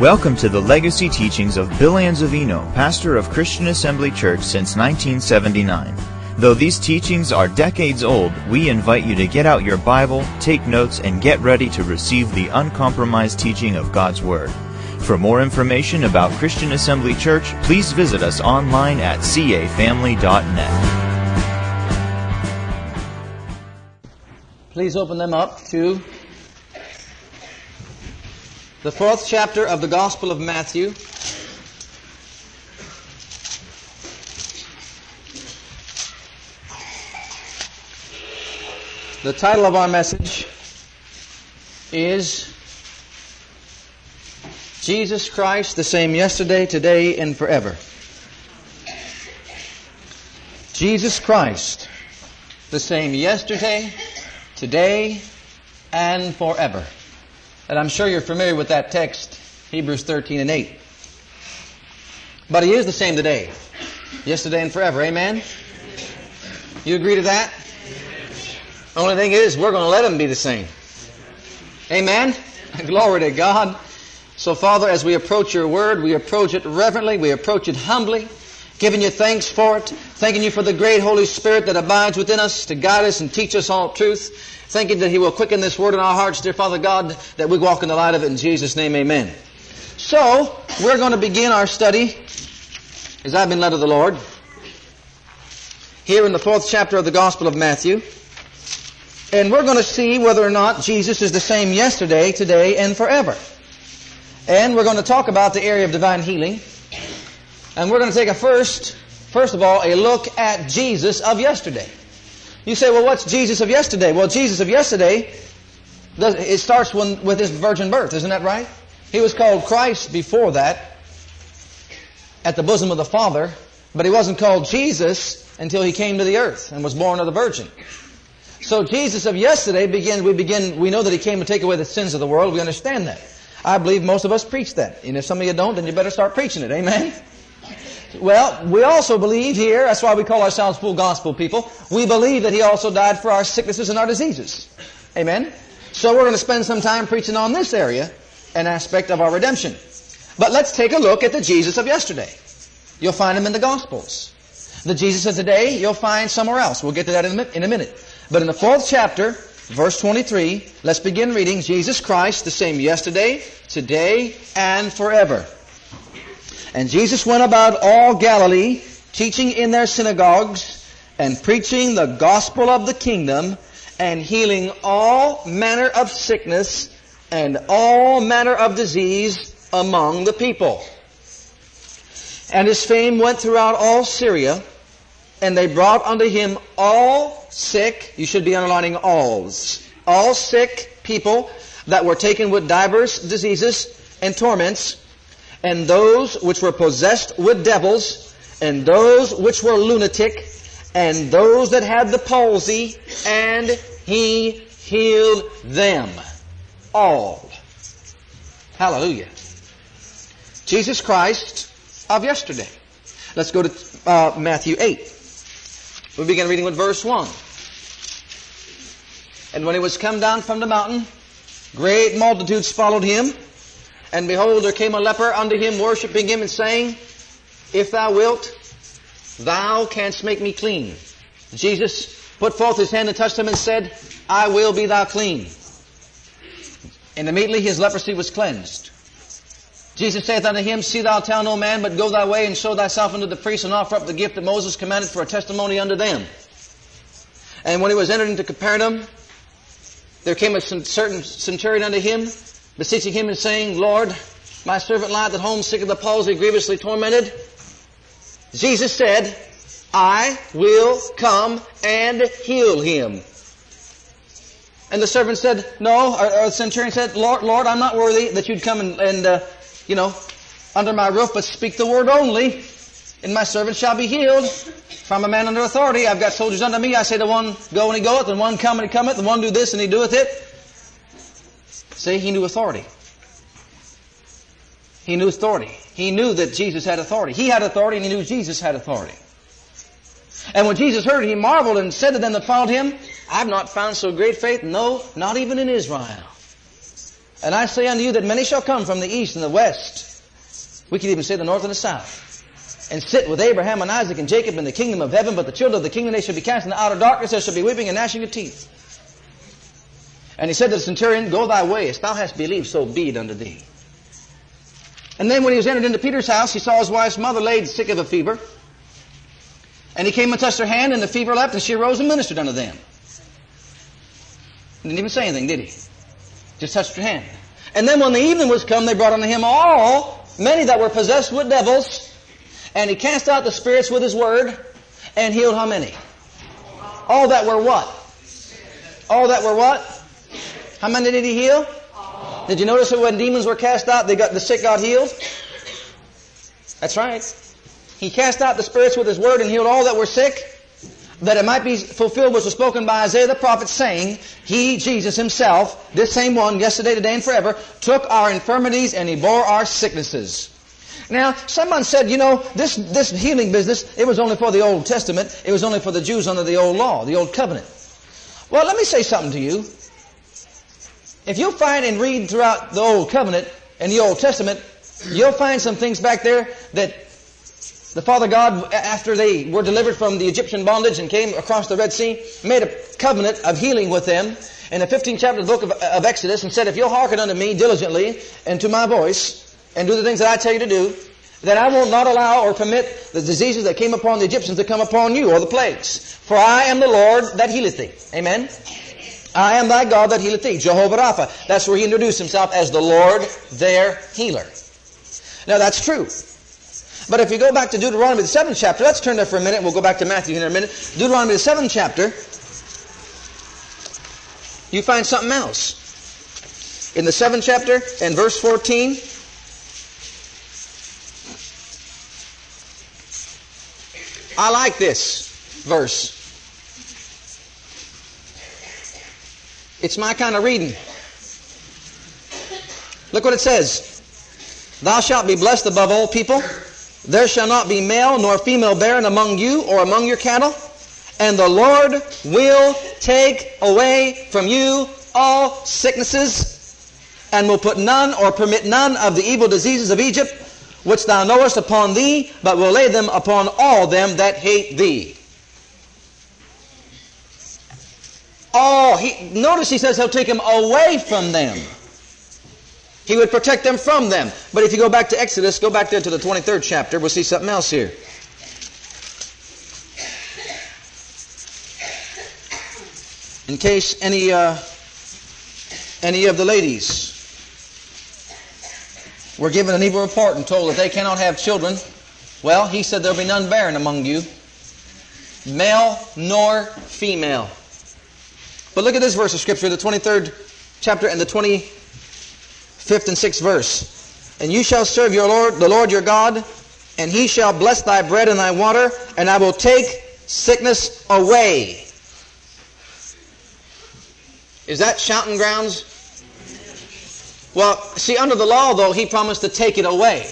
Welcome to the legacy teachings of Bill Anzavino, pastor of Christian Assembly Church since 1979. Though these teachings are decades old, we invite you to get out your Bible, take notes, and get ready to receive the uncompromised teaching of God's Word. For more information about Christian Assembly Church, please visit us online at cafamily.net. Please open them up to the fourth chapter of the Gospel of Matthew. The title of our message is Jesus Christ, the same yesterday, today, and forever. Jesus Christ, the same yesterday, today, and forever. And I'm sure you're familiar with that text, Hebrews 13 and 8. But He is the same today, yesterday, and forever. Amen? You agree to that? Only thing is, we're going to let Him be the same. Amen? Glory to God. So, Father, as we approach your word, we approach it reverently, we approach it humbly, giving you thanks for it, thanking you for the great Holy Spirit that abides within us to guide us and teach us all truth, thanking that He will quicken this word in our hearts, dear Father God, that we walk in the light of it in Jesus' name, amen. So, we're going to begin our study, as I've been led of the Lord, here in the fourth chapter of the Gospel of Matthew. And we're going to see whether or not Jesus is the same yesterday, today, and forever. And we're going to talk about the area of divine healing. And we're going to take a first, first of all, a look at Jesus of yesterday. You say, well, what's Jesus of yesterday? Well, Jesus of yesterday, it starts with his virgin birth, isn't that right? He was called Christ before that, at the bosom of the Father, but he wasn't called Jesus until he came to the earth and was born of the Virgin. So Jesus of yesterday begins, we begin, we know that he came to take away the sins of the world, we understand that. I believe most of us preach that. And if some of you don't, then you better start preaching it. Amen? Well, we also believe here, that's why we call ourselves full gospel people, we believe that He also died for our sicknesses and our diseases. Amen? So we're going to spend some time preaching on this area, an aspect of our redemption. But let's take a look at the Jesus of yesterday. You'll find Him in the Gospels. The Jesus of today, you'll find somewhere else. We'll get to that in a minute. But in the fourth chapter, verse 23, let's begin reading Jesus Christ, the same yesterday, today, and forever. And Jesus went about all Galilee, teaching in their synagogues, and preaching the gospel of the kingdom, and healing all manner of sickness and all manner of disease among the people. And his fame went throughout all Syria, and they brought unto him all sick, you should be underlining alls, all sick people that were taken with divers diseases and torments, and those which were possessed with devils, and those which were lunatic, and those that had the palsy, and he healed them all. Hallelujah. Jesus Christ of yesterday. Let's go to uh, Matthew 8. We begin reading with verse 1. And when he was come down from the mountain, great multitudes followed him. And behold, there came a leper unto him, worshipping him and saying, If thou wilt, thou canst make me clean. Jesus put forth his hand and touched him and said, I will be thou clean. And immediately his leprosy was cleansed. Jesus saith unto him, See thou tell no man, but go thy way and show thyself unto the priests and offer up the gift that Moses commanded for a testimony unto them. And when he was entered into Capernaum, there came a certain centurion unto him, beseeching him and saying, Lord, my servant lieth at home sick of the palsy, grievously tormented. Jesus said, I will come and heal him. And the servant said, No, or, or the centurion said, Lord, Lord, I'm not worthy that you'd come and, and uh, you know, under my roof, but speak the word only, and my servant shall be healed. If I'm a man under authority, I've got soldiers under me, I say to one, go and he goeth, and one come and he cometh, and one do this and he doeth it. See, he knew authority. He knew authority. He knew that Jesus had authority. He had authority and he knew Jesus had authority. And when Jesus heard it, he marveled and said to them that followed him, I have not found so great faith, no, not even in Israel. And I say unto you that many shall come from the east and the west. We could even say the north and the south. And sit with Abraham and Isaac and Jacob in the kingdom of heaven, but the children of the kingdom they shall be cast into the outer darkness, there shall be weeping and gnashing of teeth. And he said to the centurion, Go thy way, as thou hast believed, so be it unto thee. And then when he was entered into Peter's house, he saw his wife's mother laid sick of a fever. And he came and touched her hand, and the fever left, and she arose and ministered unto them. He didn't even say anything, did he? Just touched her hand. And then when the evening was come, they brought unto him all, many that were possessed with devils, and he cast out the spirits with his word, and healed how many? All that were what? All that were what? How many did he heal? Did you notice that when demons were cast out, they got the sick got healed? That's right. He cast out the spirits with his word and healed all that were sick, that it might be fulfilled which was spoken by Isaiah the prophet, saying, He, Jesus himself, this same one, yesterday, today, and forever, took our infirmities and he bore our sicknesses. Now, someone said, you know, this, this healing business, it was only for the Old Testament. It was only for the Jews under the Old Law, the Old Covenant. Well, let me say something to you. If you'll find and read throughout the Old Covenant and the Old Testament, you'll find some things back there that the Father God, after they were delivered from the Egyptian bondage and came across the Red Sea, made a covenant of healing with them in the 15th chapter of the book of, of Exodus and said, if you'll hearken unto me diligently and to my voice and do the things that I tell you to do, then I will not allow or permit the diseases that came upon the Egyptians to come upon you or the plagues. For I am the Lord that healeth thee. Amen? I am thy God that healeth thee. Jehovah Rapha. That's where he introduced himself as the Lord, their healer. Now that's true. But if you go back to Deuteronomy, the seventh chapter, let's turn there for a minute. We'll go back to Matthew in a minute. Deuteronomy, the seventh chapter, you find something else. In the seventh chapter and verse 14, I like this verse. It's my kind of reading. Look what it says. Thou shalt be blessed above all people. There shall not be male nor female barren among you or among your cattle. And the Lord will take away from you all sicknesses and will put none or permit none of the evil diseases of Egypt which thou knowest upon thee, but will lay them upon all them that hate thee. Oh, he, notice he says he'll take them away from them. He would protect them from them. But if you go back to Exodus, go back there to the 23rd chapter, we'll see something else here. In case any, uh, any of the ladies were given an evil report and told that they cannot have children, well, he said there'll be none barren among you, male nor female. But look at this verse of Scripture, the 23rd chapter and the 25th and 6th verse. And you shall serve your Lord, the Lord your God, and he shall bless thy bread and thy water, and I will take sickness away. Is that shouting grounds? Well, see, under the law, though, he promised to take it away.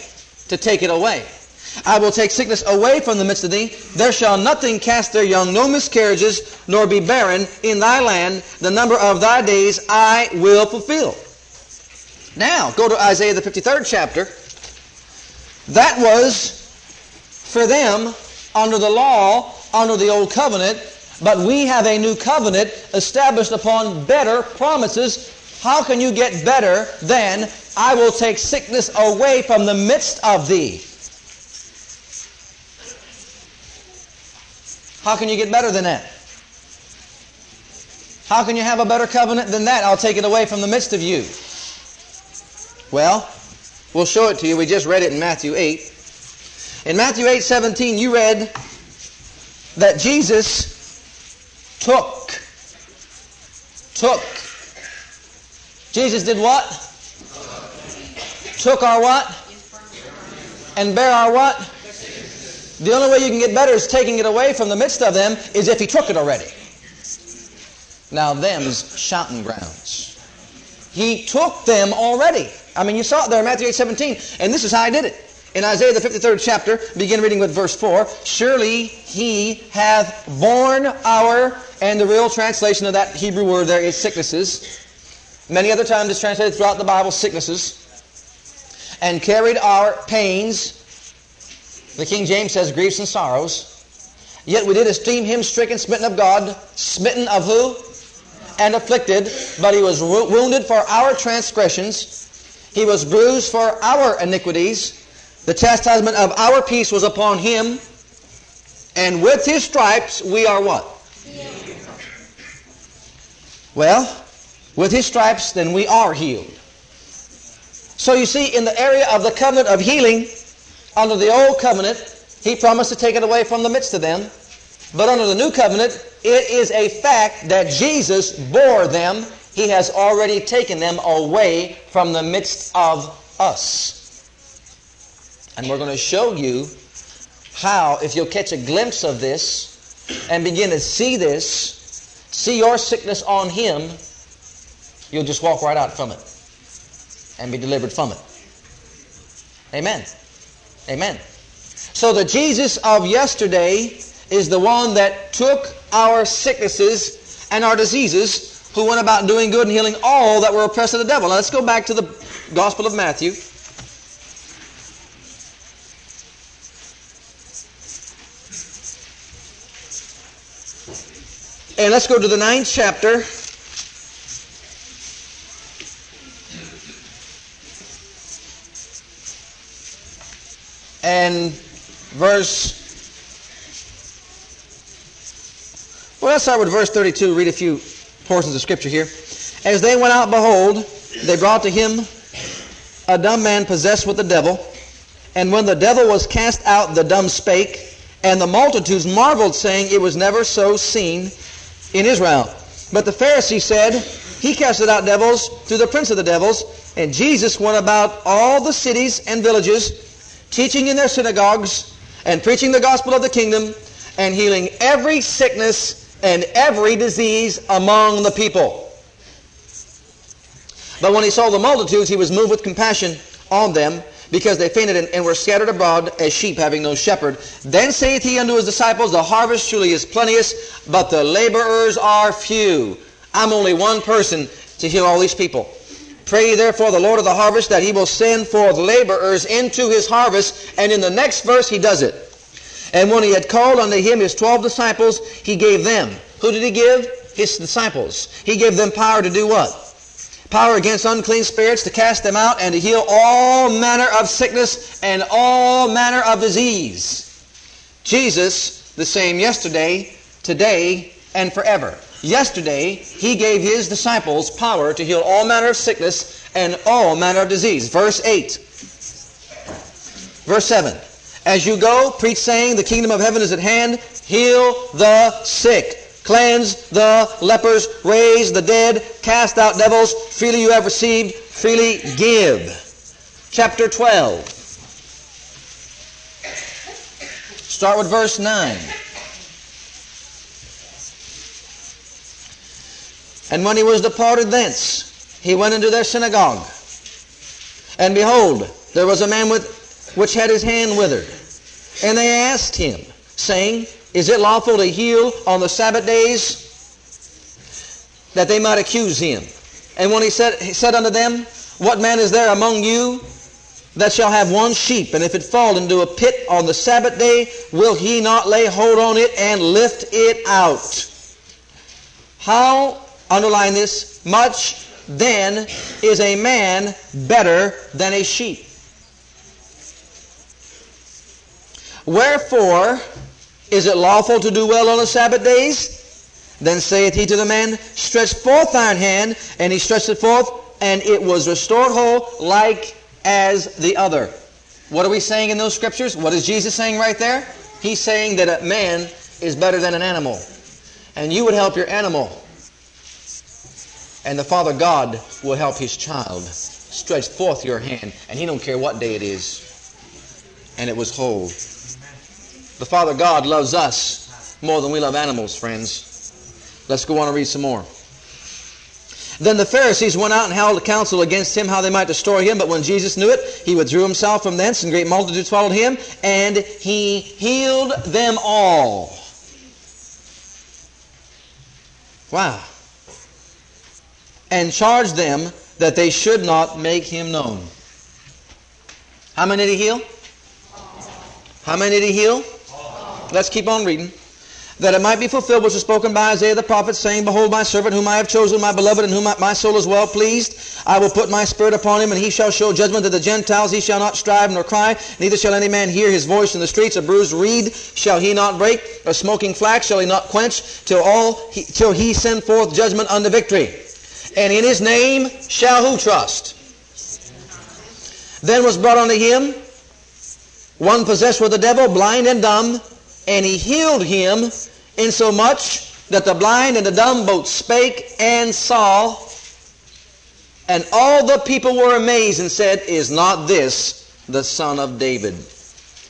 To take it away. I will take sickness away from the midst of thee. There shall nothing cast their young, no miscarriages, nor be barren in thy land. The number of thy days I will fulfill. Now, go to Isaiah the 53rd chapter. That was for them under the law, under the old covenant, but we have a new covenant established upon better promises. How can you get better than I will take sickness away from the midst of thee? How can you get better than that? How can you have a better covenant than that? I'll take it away from the midst of you. Well, we'll show it to you. We just read it in Matthew 8. In Matthew 8, 17, you read that Jesus took. Took. Jesus did what? Took our what? And bear our what? The only way you can get better is taking it away from the midst of them is if he took it already. Now them's shouting grounds. He took them already. I mean, you saw it there in Matthew 8, 17. And this is how he did it. In Isaiah the 53rd chapter, begin reading with verse 4. Surely he hath borne our, and the real translation of that Hebrew word there is sicknesses. Many other times it's translated throughout the Bible, sicknesses. And carried our pains. The King James says griefs and sorrows. Yet we did esteem him stricken, smitten of God, smitten of who? And afflicted. But he was wounded for our transgressions. He was bruised for our iniquities. The chastisement of our peace was upon him. And with his stripes we are what? Healed. Well, with his stripes, then we are healed. So you see, in the area of the covenant of healing, under the old covenant, he promised to take it away from the midst of them. But under the new covenant, it is a fact that Jesus bore them. He has already taken them away from the midst of us. And we're going to show you how, if you'll catch a glimpse of this and begin to see this, see your sickness on Him, you'll just walk right out from it and be delivered from it. Amen. Amen. So the Jesus of yesterday is the one that took our sicknesses and our diseases, who went about doing good and healing all that were oppressed of the devil. Now let's go back to the Gospel of Matthew. And let's go to the ninth chapter. And verse. Well, let's start with verse 32. Read a few portions of Scripture here. As they went out, behold, they brought to him a dumb man possessed with the devil. And when the devil was cast out, the dumb spake. And the multitudes marveled, saying, It was never so seen in Israel. But the Pharisees said, He casted out devils through the prince of the devils. And Jesus went about all the cities and villages, teaching in their synagogues, and preaching the gospel of the kingdom, and healing every sickness and every disease among the people. But when he saw the multitudes, he was moved with compassion on them, because they fainted and, and, were scattered abroad as sheep having no shepherd. Then saith he unto his disciples, The harvest truly is plenteous, but the laborers are few. I'm only one person to heal all these people. Pray therefore the Lord of the harvest that he will send forth laborers into his harvest. And in the next verse he does it. And when he had called unto him his twelve disciples, he gave them. Who did he give? His disciples. He gave them power to do what? power against unclean spirits, to cast them out, and to heal all manner of sickness and all manner of disease. Jesus, the same yesterday, today, and forever. Yesterday, he gave his disciples power to heal all manner of sickness and all manner of disease. Verse 8. Verse 7. As you go, preach saying, The kingdom of heaven is at hand. Heal the sick cleanse the lepers, raise the dead, cast out devils. Freely you have received, freely give. Chapter 12. Start with verse 9. And when he was departed thence, he went into their synagogue. And behold, there was a man with, which had his hand withered. And they asked him, saying, is it lawful to heal on the Sabbath days? That they might accuse him. And when he said, he said unto them, What man is there among you that shall have one sheep, and if it fall into a pit on the Sabbath day, will he not lay hold on it and lift it out? How, underline this, much then is a man better than a sheep? Wherefore, is it lawful to do well on the Sabbath days? Then saith he to the man, Stretch forth thine hand. And he stretched it forth, and it was restored whole, like as the other. What are we saying in those scriptures? What is Jesus saying right there? He's saying that a man is better than an animal. And you would help your animal. And the Father God will help his child. Stretch forth your hand, and he don't care what day it is. And it was whole. The Father God loves us more than we love animals, friends. Let's go on and read some more. Then the Pharisees went out and held a council against him how they might destroy him. But when Jesus knew it, he withdrew himself from thence, and great multitudes followed him, and he healed them all. Wow. And charged them that they should not make him known. How many did he heal? How many did he heal? Let's keep on reading. That it might be fulfilled which was spoken by Isaiah the prophet, saying, Behold, my servant whom I have chosen, my beloved, in whom my soul is well pleased. I will put my spirit upon him, and he shall show judgment to the Gentiles. He shall not strive nor cry, neither shall any man hear his voice in the streets. A bruised reed shall he not break, a smoking flax shall he not quench, till all he, till he send forth judgment unto victory. And in his name shall who trust? Then was brought unto him one possessed with the devil, blind and dumb, and he healed him insomuch that the blind and the dumb both spake and saw. And all the people were amazed and said, Is not this the son of David?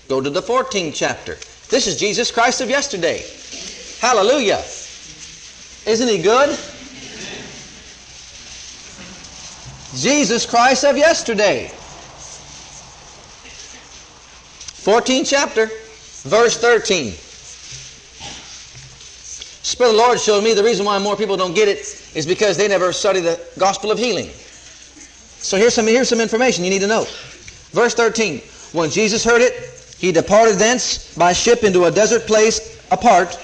Go to the 14th chapter. This is Jesus Christ of yesterday. Hallelujah. Isn't he good? Jesus Christ of yesterday. 14th chapter, verse 13. Spirit of the Lord showed me the reason why more people don't get it is because they never study the gospel of healing. So here's some, here's some information you need to know. Verse 13. When Jesus heard it, he departed thence by ship into a desert place apart.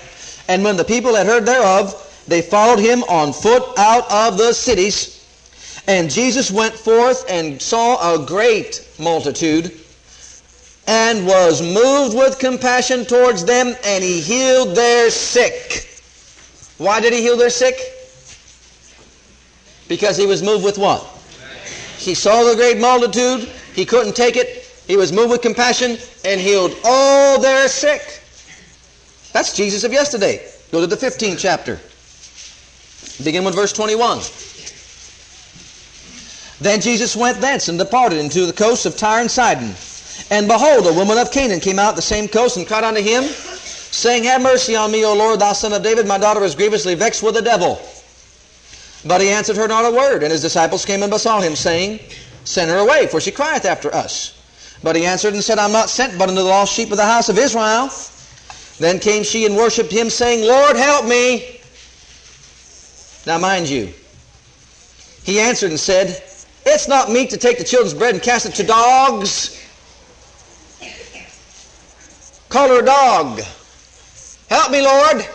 And when the people had heard thereof, they followed him on foot out of the cities. And Jesus went forth and saw a great multitude and was moved with compassion towards them, and he healed their sick. Why did he heal their sick? Because he was moved with what? He saw the great multitude, he couldn't take it, he was moved with compassion and healed all their sick. That's Jesus of yesterday. Go to the 15th chapter. Begin with verse 21. Then Jesus went thence and departed into the coast of Tyre and Sidon. And behold, a woman of Canaan came out the same coast and cried unto him, saying, Have mercy on me, O Lord, thou son of David. My daughter is grievously vexed with the devil. But he answered her not a word. And his disciples came and besought him, saying, Send her away, for she crieth after us. But he answered and said, I'm not sent but unto the lost sheep of the house of Israel. Then came she and worshipped him, saying, Lord, help me. Now mind you, he answered and said, It's not meet to take the children's bread and cast it to dogs. Call her a dog. Help me, Lord.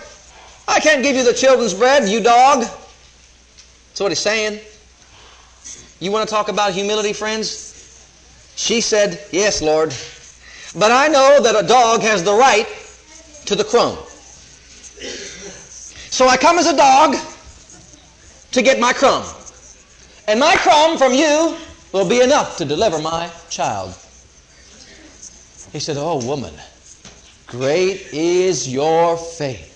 I can't give you the children's bread, you dog. That's what he's saying. You want to talk about humility, friends? She said, Yes, Lord. But I know that a dog has the right to the crumb. So I come as a dog to get my crumb. And my crumb from you will be enough to deliver my child. He said, Oh, woman. Great is your faith.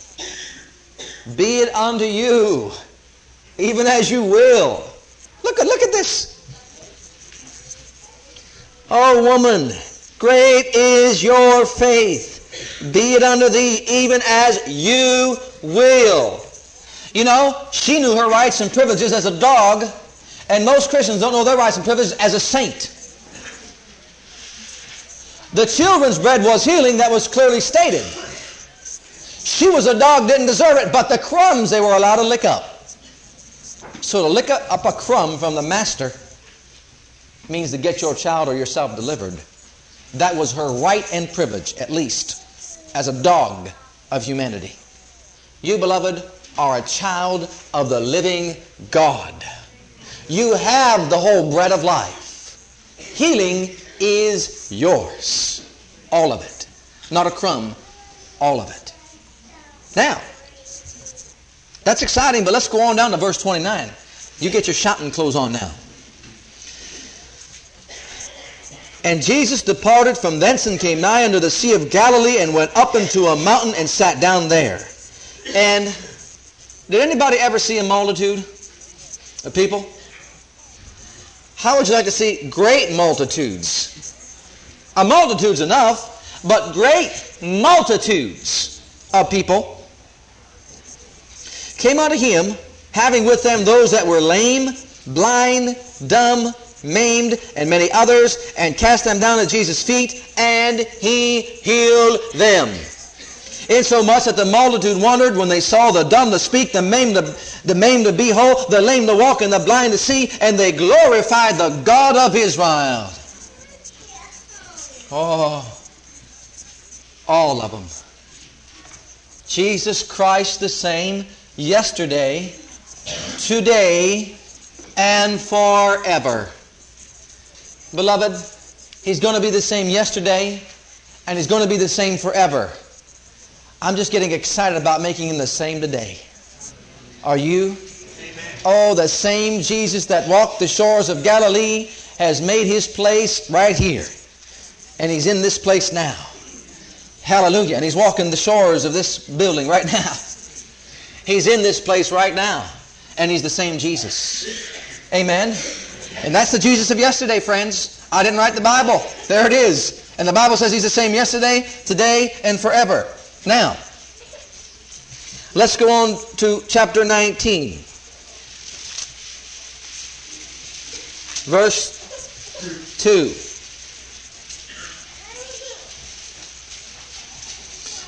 Be it unto you, even as you will. Look at, look at this. Oh, woman, great is your faith. Be it unto thee, even as you will. You know, she knew her rights and privileges as a dog, and most Christians don't know their rights and privileges as a saint. The children's bread was healing, that was clearly stated. She was a dog, didn't deserve it, but the crumbs they were allowed to lick up. So to lick up a crumb from the master means to get your child or yourself delivered. That was her right and privilege, at least, as a dog of humanity. You, beloved, are a child of the living God. You have the whole bread of life. Healing is yours. All of it. Not a crumb, all of it. Now, that's exciting, but let's go on down to verse 29. You get your shouting clothes on now. And Jesus departed from thence and came nigh unto the Sea of Galilee and went up into a mountain and sat down there. And did anybody ever see a multitude of people? How would you like to see great multitudes? A multitude's enough, but great multitudes of people came unto him, having with them those that were lame, blind, dumb, maimed, and many others, and cast them down at Jesus' feet, and he healed them. Insomuch that the multitude wondered when they saw the dumb to speak, the maimed to, the maimed to be whole, the lame to walk, and the blind to see, and they glorified the God of Israel. Oh, all of them. Jesus Christ the same yesterday, today, and forever. Beloved, He's going to be the same yesterday, and He's going to be the same forever. I'm just getting excited about making Him the same today. Are you? Oh, the same Jesus that walked the shores of Galilee has made His place right here. And He's in this place now. Hallelujah. And He's walking the shores of this building right now. He's in this place right now. And He's the same Jesus. Amen. And that's the Jesus of yesterday, friends. I didn't write the Bible. There it is. And the Bible says He's the same yesterday, today, and forever. Now, let's go on to chapter 19. Verse 2.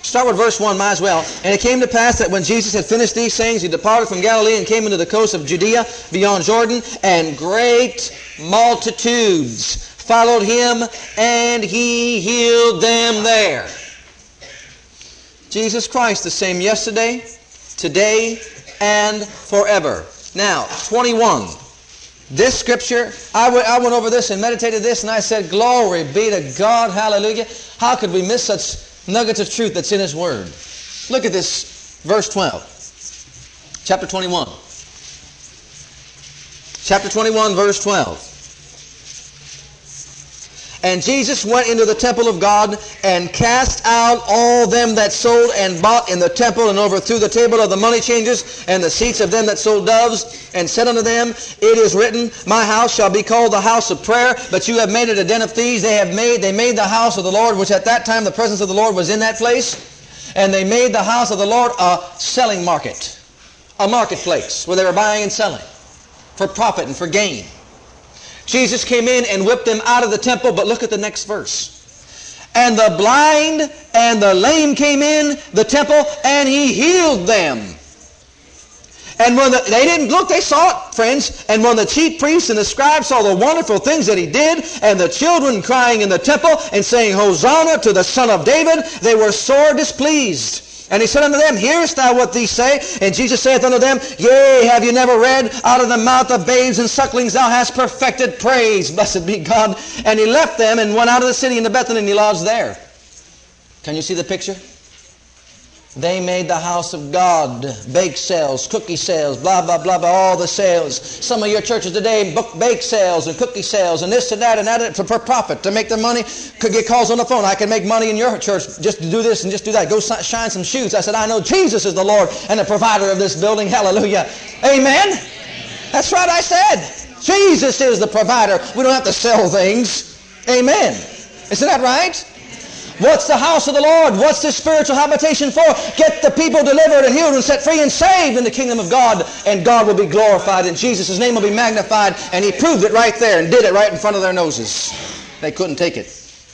Start with verse 1, might as well. And it came to pass that when Jesus had finished these things, he departed from Galilee and came into the coast of Judea beyond Jordan, and great multitudes followed him, and he healed them there. Jesus Christ, the same yesterday, today, and forever. Now, 21. This scripture, I went, went over this and meditated this, and I said, Glory be to God, hallelujah. How could we miss such nuggets of truth that's in His Word. Look at this, verse 12. Chapter 21. Chapter 21, verse 12. And Jesus went into the temple of God and cast out all them that sold and bought in the temple and overthrew the table of the money changers and the seats of them that sold doves and said unto them, It is written, My house shall be called the house of prayer, but you have made it a den of thieves. They have made, they made the house of the Lord, which at that time the presence of the Lord was in that place, and they made the house of the Lord a selling market, a marketplace where they were buying and selling for profit and for gain. Jesus came in and whipped them out of the temple, but look at the next verse. And the blind and the lame came in the temple, and he healed them. And when the, they didn't look, they saw it, friends. And when the chief priests and the scribes saw the wonderful things that he did, and the children crying in the temple and saying, Hosanna to the Son of David, they were sore displeased. And he said unto them, Hearest thou what these say? And Jesus saith unto them, Yea, have you never read, Out of the mouth of babes and sucklings thou hast perfected praise. Blessed be God. And he left them and went out of the city into Bethany, and he lodged there. Can you see the picture? They made the house of God, bake sales, cookie sales, blah, blah, blah, blah, all the sales. Some of your churches today book bake sales and cookie sales and this and that and that for, for profit, to make their money. Could get calls on the phone. I can make money in your church just to do this and just do that. Go shine some shoes. I said, I know Jesus is the Lord and the provider of this building. Hallelujah. Amen? That's right, I said. Jesus is the provider. We don't have to sell things. Amen. Isn't that right? What's the house of the Lord? What's the spiritual habitation for? Get the people delivered and healed and set free and saved in the kingdom of God, and God will be glorified, and Jesus' His name will be magnified. And He proved it right there and did it right in front of their noses. They couldn't take it.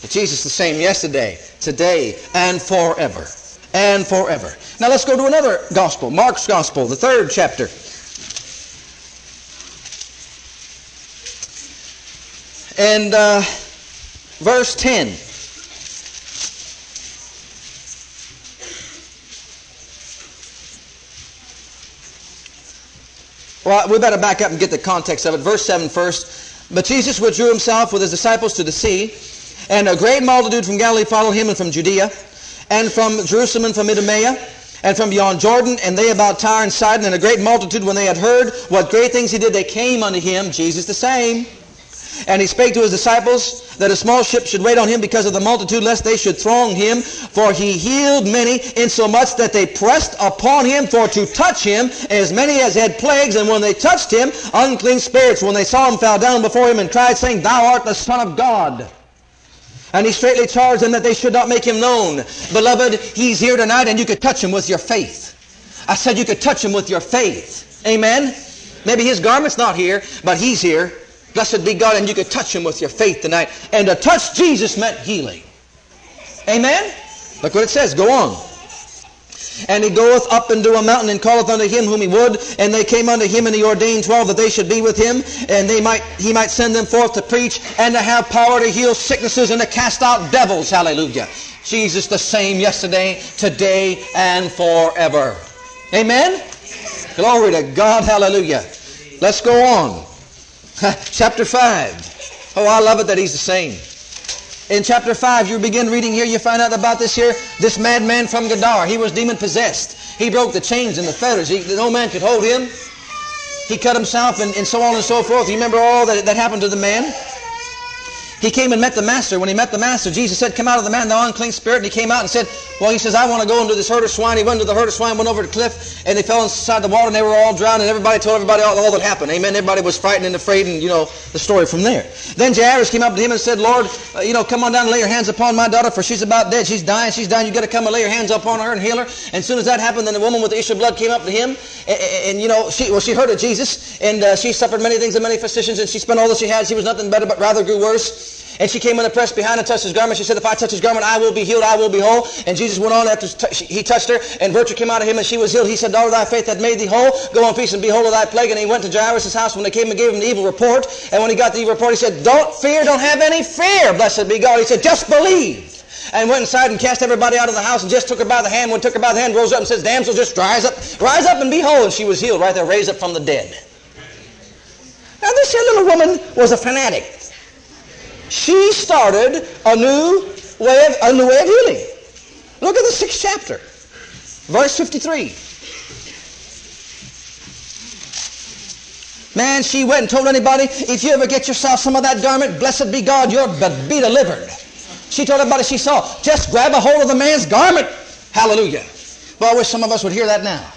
But Jesus the same yesterday, today, and forever. And forever. Now let's go to another gospel, Mark's gospel, the third chapter. And uh, verse 10. Well, we better back up and get the context of it. Verse 7 first. But Jesus withdrew himself with his disciples to the sea, and a great multitude from Galilee followed him, and from Judea, and from Jerusalem, and from Idumea, and from beyond Jordan, and they about Tyre and Sidon, and a great multitude, when they had heard what great things he did, they came unto him, Jesus the same. And he spake to his disciples that a small ship should wait on him because of the multitude, lest they should throng him. For he healed many, insomuch that they pressed upon him for to touch him, as many as had plagues. And when they touched him, unclean spirits, when they saw him, fell down before him and cried, saying, Thou art the Son of God. And he straightly charged them that they should not make him known. Beloved, he's here tonight, and you could touch him with your faith. I said you could touch him with your faith. Amen? Maybe his garment's not here, but he's here. Blessed be God, and you could touch him with your faith tonight. And to touch Jesus meant healing. Amen? Look what it says. Go on. And he goeth up into a mountain and calleth unto him whom he would. And they came unto him and he ordained twelve that they should be with him. And they might, he might send them forth to preach and to have power to heal sicknesses and to cast out devils. Hallelujah. Jesus the same yesterday, today, and forever. Amen? Glory to God. Hallelujah. Let's go on. Chapter 5. Oh, I love it that he's the same. In chapter 5, you begin reading here, you find out about this here, this madman from Gadara. He was demon possessed. He broke the chains and the fetters. He, no man could hold him. He cut himself and, and so on and so forth. You remember all that, that happened to the man? He came and met the master. When he met the master, Jesus said, Come out of the man, thou unclean spirit. And he came out and said, Well, he says, I want to go into this herd of swine. He went into the herd of swine, went over the cliff, and they fell inside the water, and they were all drowned, and everybody told everybody all, all that happened. Amen. Everybody was frightened and afraid, and, you know, the story from there. Then Jairus came up to him and said, Lord, uh, you know, come on down and lay your hands upon my daughter, for she's about dead. She's dying. She's dying. You've got to come and lay your hands upon her and heal her. And as soon as that happened, then the woman with the issue of blood came up to him, and, and you know, she, well, she heard of Jesus, and uh, she suffered many things and many physicians, and she spent all that she had. She was nothing better, but rather grew worse. And she came in the press behind and touched his garment. She said, if I touch his garment, I will be healed, I will be whole. And Jesus went on after he touched her, and virtue came out of him, and she was healed. He said, daughter, thy faith hath made thee whole. Go in peace and be whole of thy plague. And he went to Jairus' house when they came and gave him the evil report. And when he got the evil report, he said, don't fear, don't have any fear, blessed be God. He said, just believe and went inside and cast everybody out of the house and just took her by the hand. When took her by the hand, rose up and says, Damsel, just rise up, rise up and be whole. And she was healed right there, raised up from the dead. Now this here little woman was a fanatic. She started a new way of, a new way of healing. Look at the sixth chapter, verse 53. Man, she went and told anybody, if you ever get yourself some of that garment, blessed be God, you'll be delivered. She told everybody she saw, just grab a hold of the man's garment. Hallelujah. Well, I wish some of us would hear that now.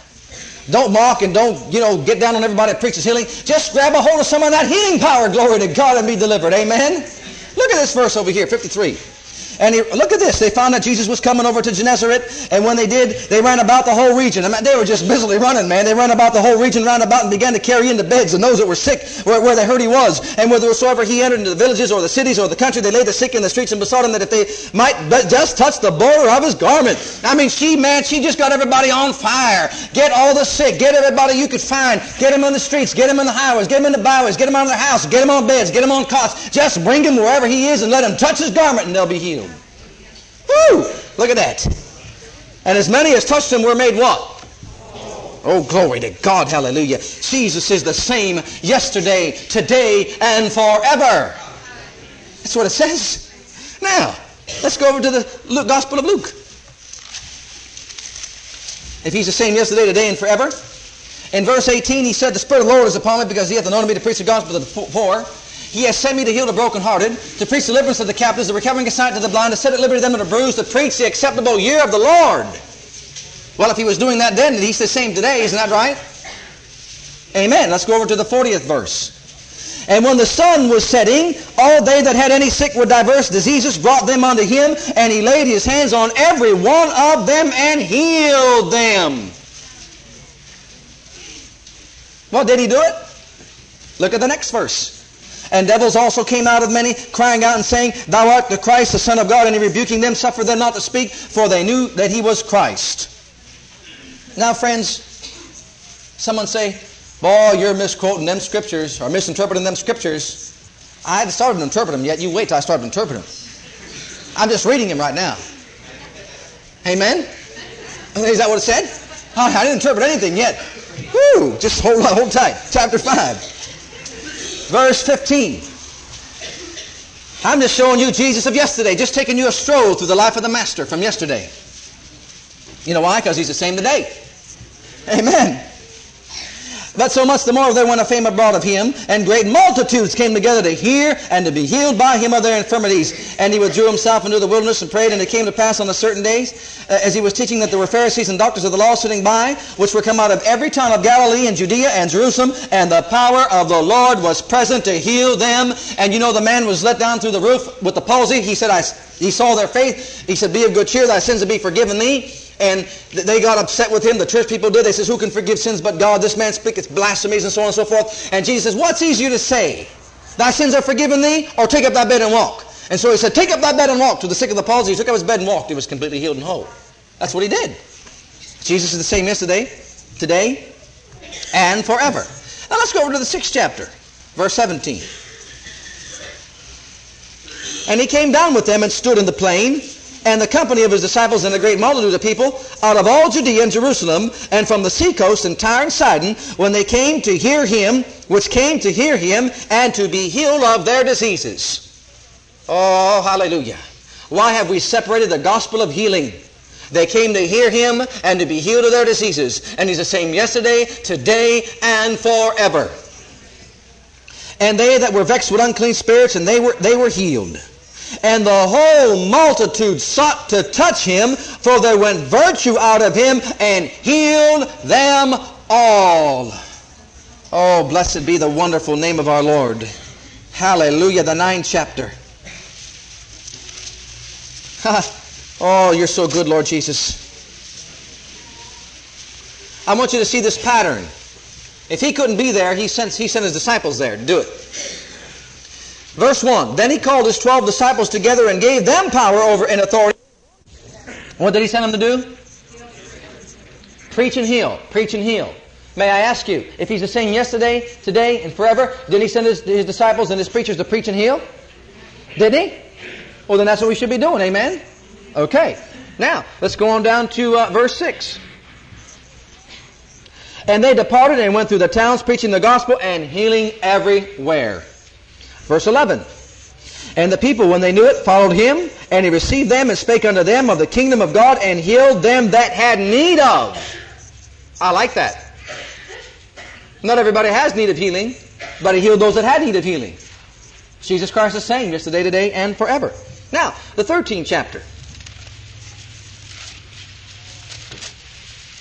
Don't mock and don't, you know, get down on everybody that preaches healing. Just grab a hold of some of that healing power, glory to God, and be delivered. Amen. Look at this verse over here, 53. And he, look at this. They found that Jesus was coming over to Gennesaret, and when they did, they ran about the whole region. I mean, they were just busily running, man. They ran about the whole region round about and began to carry into beds and those that were sick where, where they heard he was. And wheresoever he entered into the villages or the cities or the country, they laid the sick in the streets and besought him that if they might just touch the border of his garment. I mean, she, man, she just got everybody on fire. Get all the sick. Get everybody you could find. Get them on the streets. Get them on the highways. Get them in the byways. Get them out of their house. Get them on beds. Get them on cots. Just bring him wherever he is and let him touch his garment and they'll be healed. Woo! Look at that. And as many as touched him were made what? Oh, glory to God. Hallelujah. Jesus is the same yesterday, today, and forever. That's what it says. Now, let's go over to the Luke, Gospel of Luke. If he's the same yesterday, today, and forever. In verse 18, he said, The Spirit of the Lord is upon me because he hath anointed me to preach the gospel to the poor. He has sent me to heal the brokenhearted, to preach deliverance to the captives, the recovering of sight to the blind, to set at liberty them that are bruised, to preach the acceptable year of the Lord. Well, if he was doing that then, he's the same today, isn't that right? Amen. Let's go over to the 40th verse. And when the sun was setting, all they that had any sick with diverse diseases brought them unto him, and he laid his hands on every one of them and healed them. Well, did he do it? Look at the next verse. And devils also came out of many, crying out and saying, Thou art the Christ, the Son of God. And he rebuking them, suffered them not to speak, for they knew that he was Christ. Now, friends, someone say, Boy, you're misquoting them scriptures, or misinterpreting them scriptures. I hadn't started to interpret them yet. You wait till I start to interpret them. I'm just reading them right now. Amen? Is that what it said? I didn't interpret anything yet. Woo! Just hold, on, hold tight. Chapter 5. Verse 15. I'm just showing you Jesus of yesterday, just taking you a stroll through the life of the Master from yesterday. You know why? Because he's the same today. Amen. But so much the more there went a fame abroad of him, and great multitudes came together to hear and to be healed by him of their infirmities. And he withdrew himself into the wilderness and prayed, and it came to pass on a certain days, uh, as he was teaching, that there were Pharisees and doctors of the law sitting by, which were come out of every town of Galilee and Judea and Jerusalem, and the power of the Lord was present to heal them. And you know the man was let down through the roof with the palsy. He said, I, he saw their faith. He said, Be of good cheer, thy sins will be forgiven thee and they got upset with him. The church people did. They says, who can forgive sins but God? This man speaketh blasphemies and so on and so forth. And Jesus says, what's easier to say? Thy sins are forgiven thee or take up thy bed and walk? And so he said, take up thy bed and walk. To the sick of the palsy, he took up his bed and walked. He was completely healed and whole. That's what he did. Jesus is the same yesterday, today, and forever. Now let's go over to the sixth chapter, verse 17. And he came down with them and stood in the plain, and the company of his disciples and a great multitude of people out of all Judea and Jerusalem, and from the seacoast and Tyre and Sidon, when they came to hear him, which came to hear him, and to be healed of their diseases. Oh, hallelujah. Why have we separated the gospel of healing? They came to hear him and to be healed of their diseases. And he's the same yesterday, today, and forever. And they that were vexed with unclean spirits, and they were, they were healed. And the whole multitude sought to touch him, for there went virtue out of him and healed them all. Oh, blessed be the wonderful name of our Lord. Hallelujah, the ninth chapter. oh, you're so good, Lord Jesus. I want you to see this pattern. If he couldn't be there, he sent, he sent his disciples there to do it. Verse 1 Then he called his twelve disciples together and gave them power over and authority. What did he send them to do? Preach and heal. Preach and heal. May I ask you, if he's the same yesterday, today, and forever, did he send his, his disciples and his preachers to preach and heal? Did he? Well, then that's what we should be doing. Amen? Okay. Now, let's go on down to uh, verse 6. And they departed and went through the towns preaching the gospel and healing everywhere. Verse 11. And the people, when they knew it, followed him, and he received them and spake unto them of the kingdom of God and healed them that had need of. I like that. Not everybody has need of healing, but he healed those that had need of healing. Jesus Christ is saying yesterday, today, and forever. Now, the 13th chapter.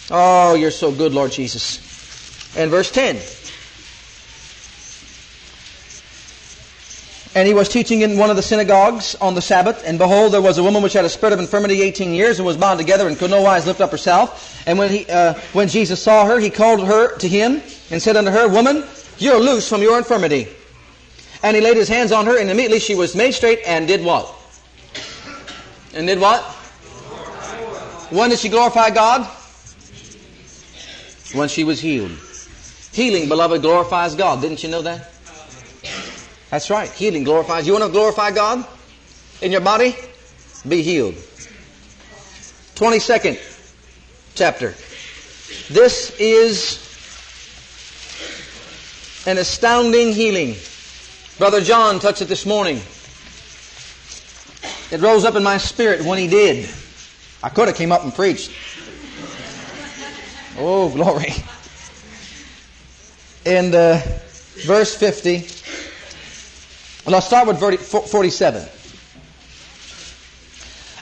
Oh, you're so good, Lord Jesus. And verse 10. And he was teaching in one of the synagogues on the Sabbath, and behold, there was a woman which had a spirit of infirmity eighteen years, and was bound together, and could no wise lift up herself. And when he, uh, when Jesus saw her, he called her to him, and said unto her, Woman, you're loose from your infirmity. And he laid his hands on her, and immediately she was made straight, and did what? And did what? When did she glorify God? When she was healed. Healing, beloved, glorifies God. Didn't you know that? That's right. Healing glorifies. You want to glorify God in your body? Be healed. 22nd chapter. This is an astounding healing. Brother John touched it this morning. It rose up in my spirit when he did. I could have came up and preached. Oh, glory. And uh, verse 50. Well, I'll start with 47.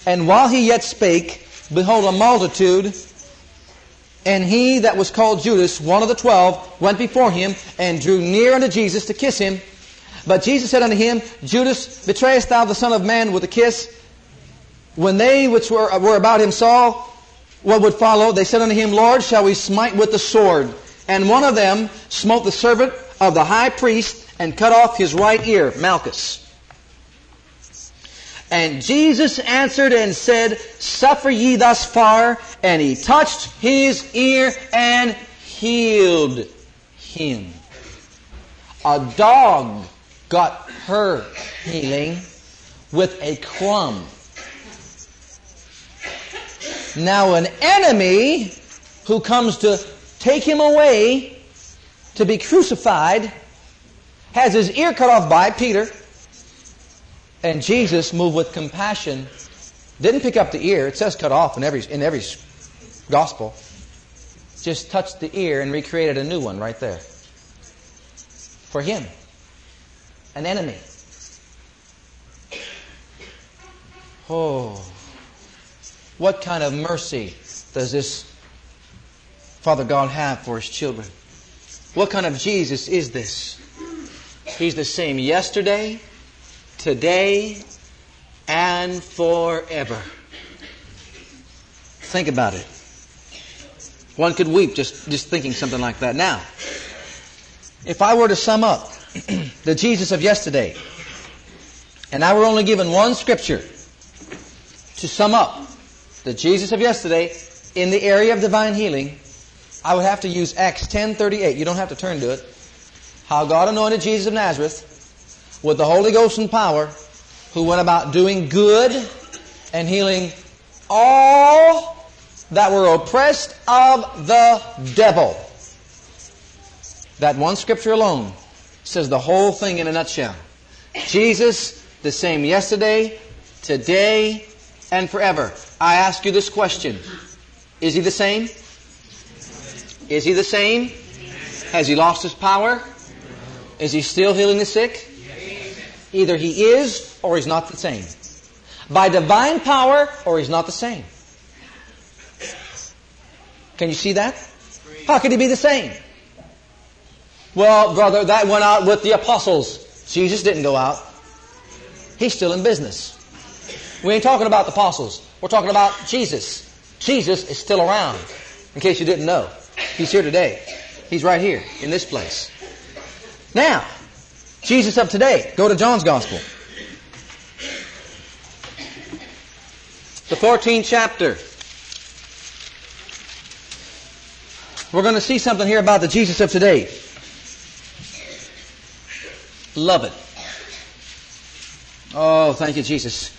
And while he yet spake, behold, a multitude, and he that was called Judas, one of the twelve, went before him and drew near unto Jesus to kiss him. But Jesus said unto him, Judas, betrayest thou the Son of Man with a kiss? When they which were, were about him saw what would follow, they said unto him, Lord, shall we smite with the sword? And one of them smote the servant of the high priest and cut off his right ear, Malchus. And Jesus answered and said, Suffer ye thus far. And he touched his ear and healed him. A dog got her healing with a crumb. Now an enemy who comes to take him away to be crucified has his ear cut off by Peter. And Jesus, moved with compassion, didn't pick up the ear. It says cut off in every, in every gospel. Just touched the ear and recreated a new one right there. For him. An enemy. Oh. What kind of mercy does this Father God have for His children? What kind of Jesus is this? He's the same yesterday, today, and forever. Think about it. One could weep just, just thinking something like that. Now, if I were to sum up the Jesus of yesterday, and I were only given one scripture to sum up the Jesus of yesterday in the area of divine healing, I would have to use Acts 10:38. You don't have to turn to it. How God anointed Jesus of Nazareth with the Holy Ghost and power, who went about doing good and healing all that were oppressed of the devil. That one scripture alone says the whole thing in a nutshell. Jesus, the same yesterday, today, and forever. I ask you this question. Is he the same? Is he the same? Has he lost his power? Is he still healing the sick? Either he is or he's not the same. By divine power or he's not the same. Can you see that? How could he be the same? Well, brother, that went out with the apostles. Jesus didn't go out. He's still in business. We ain't talking about the apostles. We're talking about Jesus. Jesus is still around. In case you didn't know. He's here today. He's right here in this place. Now, Jesus of today. Go to John's Gospel. The 14th chapter. We're going to see something here about the Jesus of today. Love it. Oh, thank you, Jesus.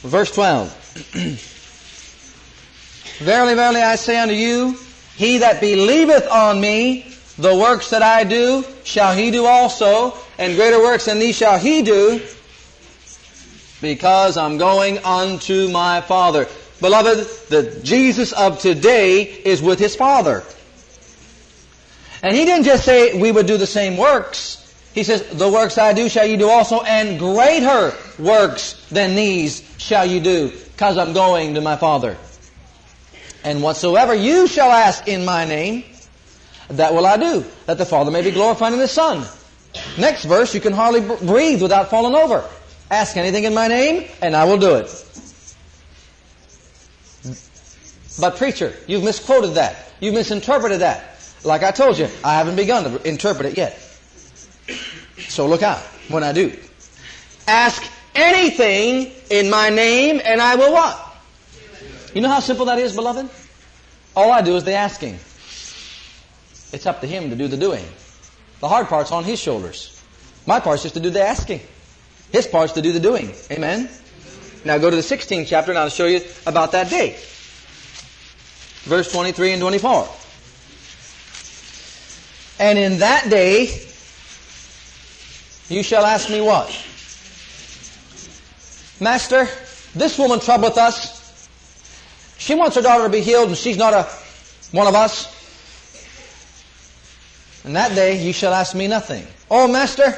Verse 12. verily, verily, I say unto you, he that believeth on me, the works that I do, shall he do also, and greater works than these shall he do, because I'm going unto my Father. Beloved, the Jesus of today is with his Father. And he didn't just say we would do the same works. He says, the works I do shall you do also, and greater works than these shall you do, because I'm going to my Father. And whatsoever you shall ask in my name, that will I do, that the Father may be glorified in the Son. Next verse, you can hardly breathe without falling over. Ask anything in my name, and I will do it. But preacher, you've misquoted that. You've misinterpreted that. Like I told you, I haven't begun to interpret it yet. So look out when I do. Ask anything in my name and I will what? You know how simple that is, beloved? All I do is the asking. It's up to Him to do the doing. The hard part's on His shoulders. My part's just to do the asking. His part's to do the doing. Amen? Now go to the 16th chapter and I'll show you about that day. Verse 23 and 24. And in that day, you shall ask me what? Master, this woman troubleth us. She wants her daughter to be healed and she's not a, one of us. In that day you shall ask me nothing. Oh, Master,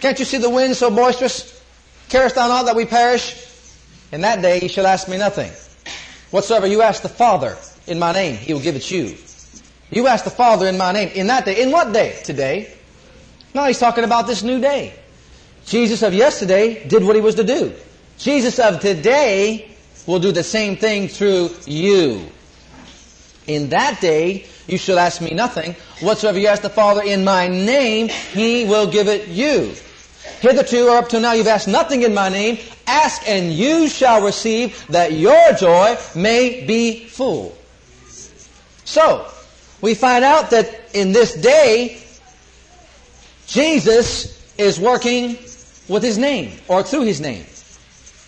can't you see the wind so boisterous? Carest thou not that we perish? In that day you shall ask me nothing. Whatsoever you ask the Father in my name, he will give it you. You ask the Father in my name. In that day. In what day? Today. No, he's talking about this new day. Jesus of yesterday did what he was to do. Jesus of today will do the same thing through you. In that day, you shall ask me nothing. Whatsoever you ask the Father in my name, he will give it you. Hitherto or up to now you've asked nothing in my name. Ask and you shall receive that your joy may be full. So, we find out that in this day, Jesus is working with His name, or through His name.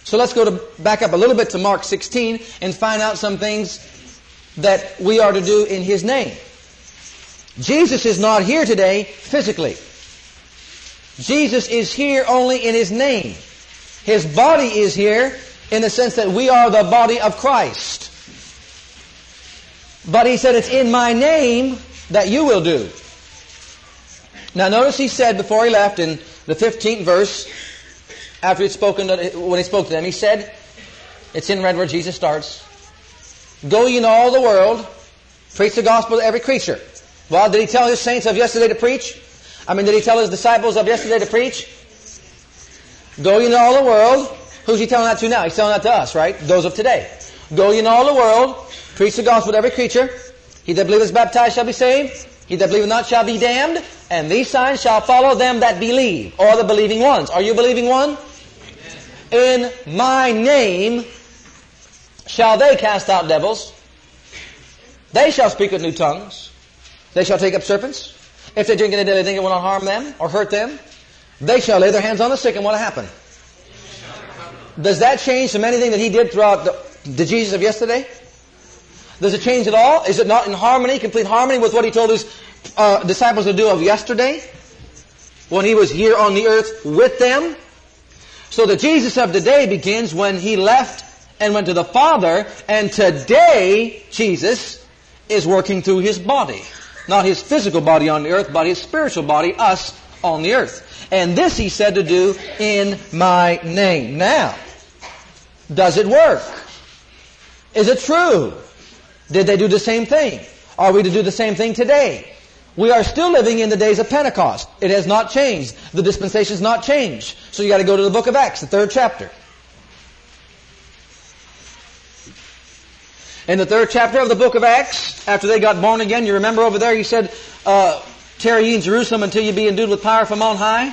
So let's go to, back up a little bit to Mark 16 and find out some things that we are to do in His name. Jesus is not here today physically. Jesus is here only in His name. His body is here in the sense that we are the body of Christ. But he said, it's in my name that you will do. Now notice he said before he left in the 15th verse, after he'd spoken, to, when he spoke to them, he said, it's in red where Jesus starts, Go ye into all the world, preach the gospel to every creature. Well, did he tell his saints of yesterday to preach? I mean, did he tell his disciples of yesterday to preach? Go ye into all the world. Who's he telling that to now? He's telling that to us, right? Those of today. Go ye into all the world, Preach the gospel to every creature. He that believeth is baptized shall be saved. He that believeth not shall be damned. And these signs shall follow them that believe, or the believing ones. Are you a believing one? In my name shall they cast out devils. They shall speak with new tongues. They shall take up serpents. If they drink any deadly thing, it will not harm them or hurt them. They shall lay their hands on the sick, and what will happen? Does that change from anything that he did throughout the, the Jesus of yesterday? Does it change at all? Is it not in harmony, complete harmony with what he told his uh, disciples to do of yesterday? When he was here on the earth with them? So the Jesus of today begins when he left and went to the Father, and today Jesus is working through his body. Not his physical body on the earth, but his spiritual body, us, on the earth. And this he said to do in my name. Now, does it work? Is it true? Did they do the same thing? Are we to do the same thing today? We are still living in the days of Pentecost. It has not changed. The dispensation has not changed. So you got to go to the book of Acts, the third chapter. In the third chapter of the book of Acts, after they got born again, you remember over there, he said, uh, tarry ye in Jerusalem until you be endued with power from on high.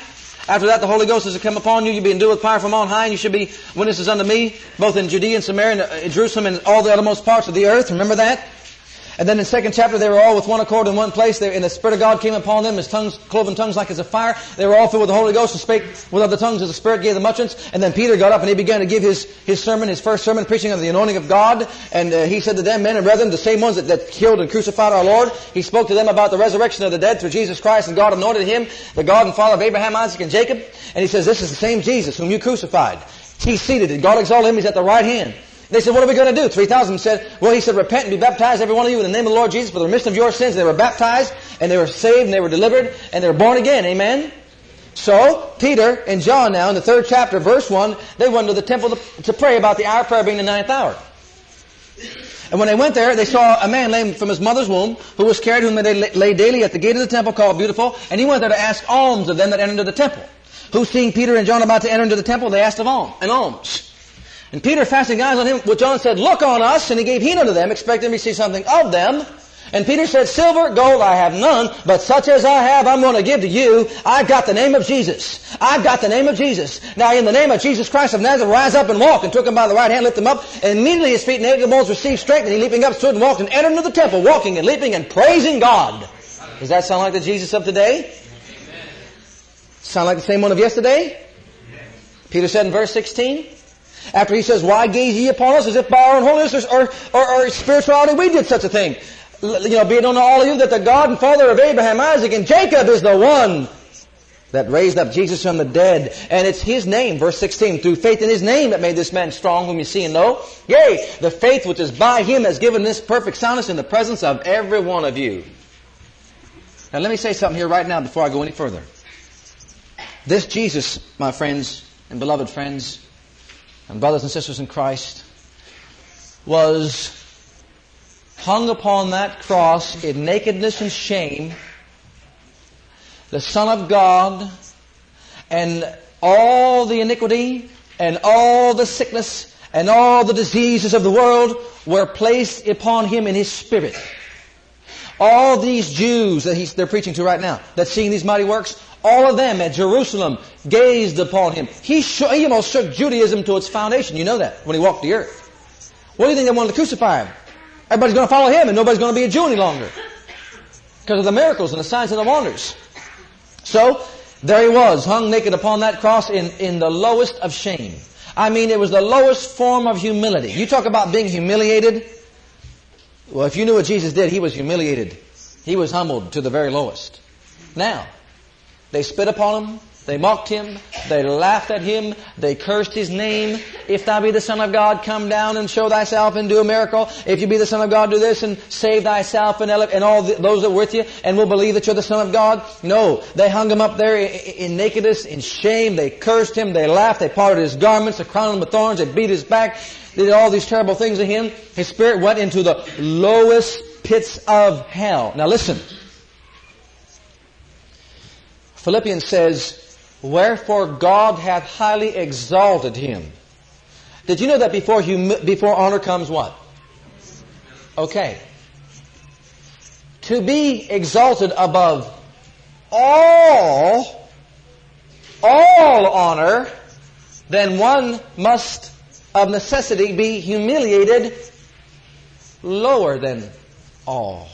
After that, the Holy Ghost is to come upon you. You'll be endued with power from on high, and you should be witnesses unto me, both in Judea and Samaria, and Jerusalem, and all the uttermost parts of the earth. Remember that? And then in the second chapter, they were all with one accord in one place. And the Spirit of God came upon them, as tongues, cloven tongues like as a fire. They were all filled with the Holy Ghost and spake with other tongues as the Spirit gave them utterance. And then Peter got up and he began to give his, his sermon, his first sermon, preaching of the anointing of God. And uh, he said to them, men and brethren, the same ones that, that killed and crucified our Lord, he spoke to them about the resurrection of the dead through Jesus Christ, and God anointed him, the God and Father of Abraham, Isaac, and Jacob. And he says, this is the same Jesus whom you crucified. He's seated, God exalted him, he's at the right hand. They said, what are we going to do? 3,000 said, well, he said, repent and be baptized, every one of you, in the name of the Lord Jesus for the remission of your sins. They were baptized, and they were saved, and they were delivered, and they were born again. Amen? So, Peter and John now, in the third chapter, verse 1, they went to the temple to, pray about the hour of prayer being the ninth hour. And when they went there, they saw a man lame from his mother's womb, who was carried, whom they lay daily at the gate of the temple called Beautiful, and he went there to ask alms of them that entered into the temple. Who seeing Peter and John about to enter into the temple, they asked of alms, an alms. And Peter, fastening eyes on him, what John said, Look on us, and he gave heed unto them, expecting to see something of them. And Peter said, Silver, gold I have none, but such as I have I'm going to give to you. I've got the name of Jesus. I've got the name of Jesus. Now in the name of Jesus Christ of Nazareth, rise up and walk. And took him by the right hand, lifted him up, and immediately his feet and ankle bones received strength, and he leaping up stood and walked and entered into the temple, walking and leaping and praising God. Does that sound like the Jesus of today? Sound like the same one of yesterday? Peter said in verse 16, after he says, Why gaze ye upon us as if by our own holiness or, or, or spirituality we did such a thing? You know, be it known to all of you that the God and Father of Abraham, Isaac, and Jacob is the one that raised up Jesus from the dead. And it's His name, verse 16, through faith in His name that made this man strong whom you see and know. Yea, the faith which is by Him has given this perfect soundness in the presence of every one of you. Now let me say something here right now before I go any further. This Jesus, my friends and beloved friends, and brothers and sisters in Christ, was hung upon that cross in nakedness and shame, the Son of God, and all the iniquity and all the sickness and all the diseases of the world were placed upon him in his spirit. All these Jews that he's, they're preaching to right now, that seeing these mighty works, all of them at Jerusalem gazed upon him. He, he almost shook Judaism to its foundation. You know that when he walked the earth. What do you think they wanted to crucify him? Everybody's going to follow him and nobody's going to be a Jew any longer. Because of the miracles and the signs and the wonders. So, there he was, hung naked upon that cross in, in the lowest of shame. I mean, it was the lowest form of humility. You talk about being humiliated. Well, if you knew what Jesus did, he was humiliated. He was humbled to the very lowest. Now, they spit upon him. They mocked him. They laughed at him. They cursed his name. If thou be the Son of God, come down and show thyself and do a miracle. If you be the Son of God, do this and save thyself and, all those that are with you and will believe that you're the Son of God. No. They hung him up there in nakedness, in shame. They cursed him. They laughed. They parted his garments. They crowned him with thorns. They beat his back. They did all these terrible things to him. His spirit went into the lowest pits of hell. Now listen. Philippians says, Wherefore God hath highly exalted him. Did you know that before, humi- before honor comes what? Okay. To be exalted above all, all honor, then one must of necessity be humiliated lower than all.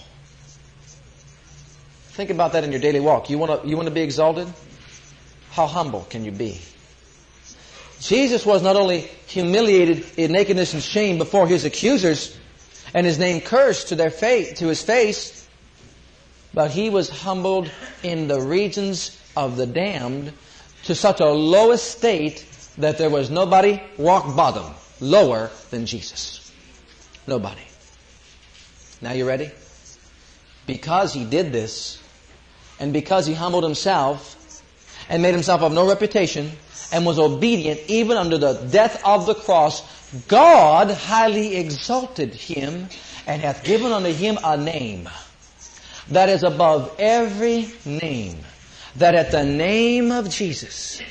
Think about that in your daily walk. You want to, you want to be exalted? How humble can you be? Jesus was not only humiliated in nakedness and shame before his accusers and his name cursed to their face, to his face, but he was humbled in the regions of the damned to such a low estate that there was nobody rock bottom lower than Jesus. Nobody. Now you ready? Because he did this, and because he humbled himself, and made himself of no reputation, and was obedient even unto the death of the cross, God highly exalted him, and hath given unto him a name that is above every name, that at the name of Jesus,